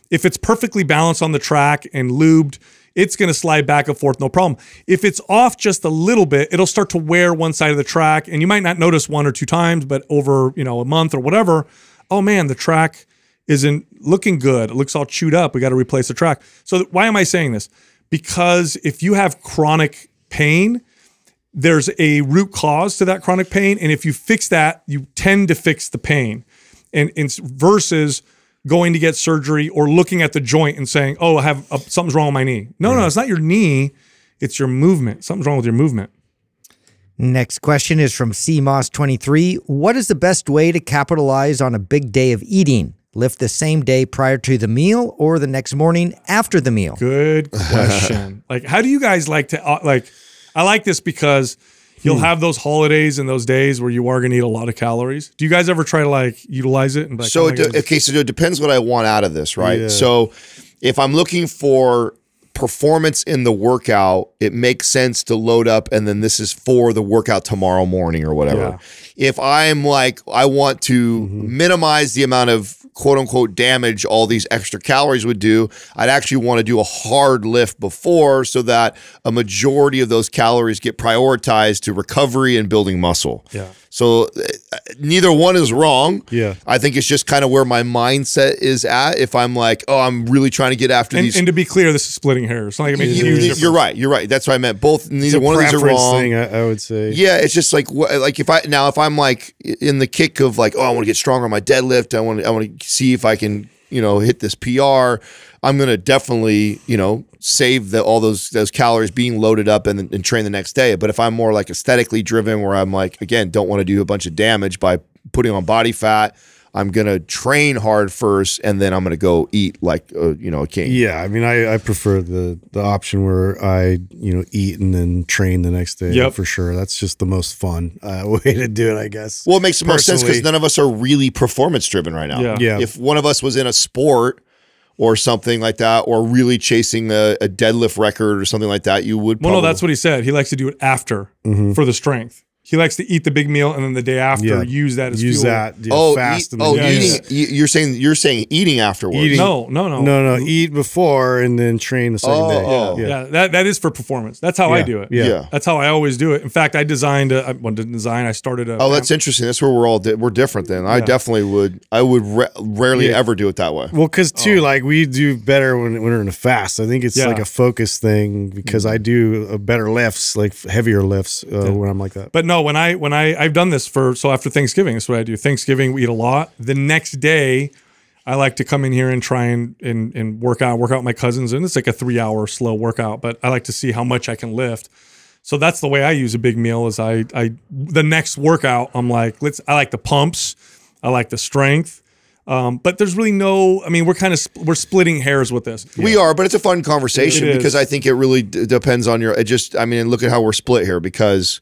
If it's perfectly balanced on the track and lubed, it's going to slide back and forth, no problem. If it's off just a little bit, it'll start to wear one side of the track, and you might not notice one or two times, but over you know a month or whatever, oh man, the track isn't looking good. It looks all chewed up. We got to replace the track. So why am I saying this? Because if you have chronic pain, there's a root cause to that chronic pain, and if you fix that, you tend to fix the pain, and, and versus going to get surgery or looking at the joint and saying, "Oh, I have uh, something's wrong with my knee." No, no, it's not your knee; it's your movement. Something's wrong with your movement. Next question is from CMOS23. What is the best way to capitalize on a big day of eating? Lift the same day prior to the meal or the next morning after the meal? Good question. [laughs] like, how do you guys like to uh, like? I like this because you'll hmm. have those holidays and those days where you are going to eat a lot of calories. Do you guys ever try to like utilize it? And like, So oh it de- okay, so it depends what I want out of this, right? Yeah. So if I'm looking for performance in the workout, it makes sense to load up and then this is for the workout tomorrow morning or whatever. Yeah. If I'm like I want to minimize the amount of quote unquote damage all these extra calories would do, I'd actually want to do a hard lift before so that a majority of those calories get prioritized to recovery and building muscle. Yeah. So uh, neither one is wrong. Yeah. I think it's just kind of where my mindset is at. If I'm like, oh, I'm really trying to get after and, these. and to be clear, this is splitting hairs. It's not like it makes a you're right. You're right. That's what I meant. Both. Neither one of these are wrong. thing, I, I would say. Yeah, it's just like wh- like if I now if I'm like in the kick of like oh I want to get stronger on my deadlift I want to, I want to see if I can you know hit this PR I'm gonna definitely you know save the, all those those calories being loaded up and, and train the next day. But if I'm more like aesthetically driven where I'm like again don't want to do a bunch of damage by putting on body fat. I'm gonna train hard first, and then I'm gonna go eat like uh, you know a king. Yeah, I mean, I, I prefer the the option where I you know eat and then train the next day. Yep. for sure. That's just the most fun uh, [laughs] way to do it, I guess. Well, it makes the most sense because none of us are really performance driven right now. Yeah. Yeah. If one of us was in a sport or something like that, or really chasing a, a deadlift record or something like that, you would. Well, no, that's what he said. He likes to do it after Mm-hmm. for the strength. He likes to eat the big meal and then the day after Yeah. use that as use fuel. that. Yeah, Oh, fast. eat, oh, Yeah, eating. you- You're saying you're saying eating afterwards. Eating. No, no, no, No, no, eat before and then train the second Oh, day. oh. yeah. Yeah, that that is for performance. That's how I do it. yeah. Yeah. That's how I always do it. In fact, I designed a I well, didn't design. I started a Oh, that's interesting. That's where we're all di- we're different. Then I definitely would. I would ra- rarely Yeah. ever do it that way. Well, because too, like we do better when, when we're in a fast. I think it's Yeah. like a focus thing because I do uh, better lifts, like heavier lifts uh, when I'm like that. But no, when I when I I've done this for so after Thanksgiving, that's what I do. Thanksgiving we eat a lot. The next day, I like to come in here and try and and, and work out, work out with my cousins, and it's like a three hour slow workout. But I like to see how much I can lift. So that's the way I use a big meal. Is I I the next workout I'm like let's I like the pumps, I like the strength. Um, but there's really no. I mean, we're kind of sp- we're splitting hairs with this. We are, but it's a fun conversation It is. because I think it really d- depends on your. It just, I mean, look at how we're split here because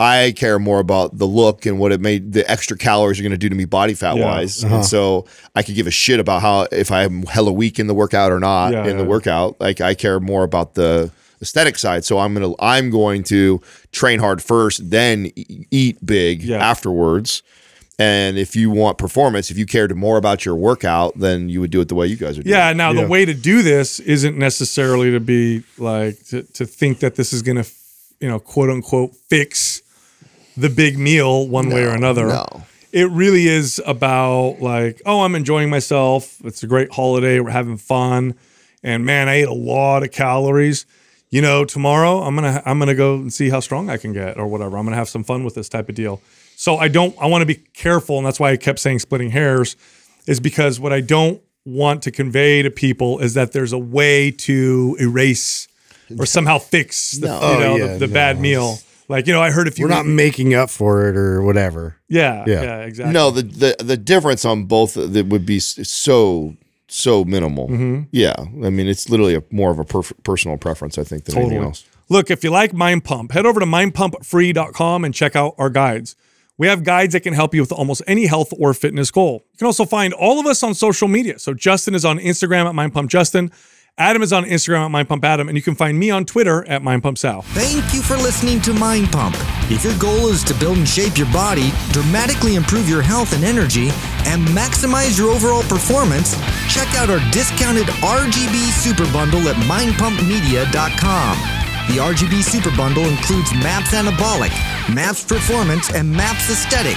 I care more about the look and what it made the extra calories are going to do to me body fat Yeah. wise, uh-huh. and so I could give a shit about how if I'm hella weak in the workout or not Yeah, in the yeah. workout. Like I care more about the aesthetic side, so I'm gonna I'm going to train hard first, then eat big Yeah. afterwards. And if you want performance, if you cared more about your workout, then you would do it the way you guys are doing. Yeah. Now Yeah. the way to do this isn't necessarily to be like to, to think that this is going to, you know, quote unquote, fix the big meal one way or another. no. It really is about like, oh, I'm enjoying myself. It's a great holiday. We're having fun, and man, I ate a lot of calories. You know, tomorrow I'm gonna I'm gonna go and see how strong I can get or whatever. I'm gonna have some fun with this type of deal. So I don't I want to be careful, and that's why I kept saying splitting hairs, is because what I don't want to convey to people is that there's a way to erase or somehow fix the, No. you Oh, know yeah, the, the no, bad meal. Like you know, I heard if you We're not making up for it or whatever. yeah, Yeah. yeah, exactly. No, the, the the difference on both that would be so so minimal. Mm-hmm. Yeah, I mean, it's literally a, more of a perf- personal preference, I think, than anything else. Look, if you like Mind Pump, head over to mindpumpfree.com and check out our guides. We have guides that can help you with almost any health or fitness goal. You can also find all of us on social media. So Justin is on Instagram at mindpumpjustin. Adam is on Instagram at Mind Pump Adam, and you can find me on Twitter at mindpumpsal. Thank you for listening to Mind Pump. If your goal is to build and shape your body, dramatically improve your health and energy, and maximize your overall performance, check out our discounted RGB Super Bundle at mindpumpmedia.com. The RGB Super Bundle includes MAPS Anabolic, MAPS Performance, and MAPS Aesthetic.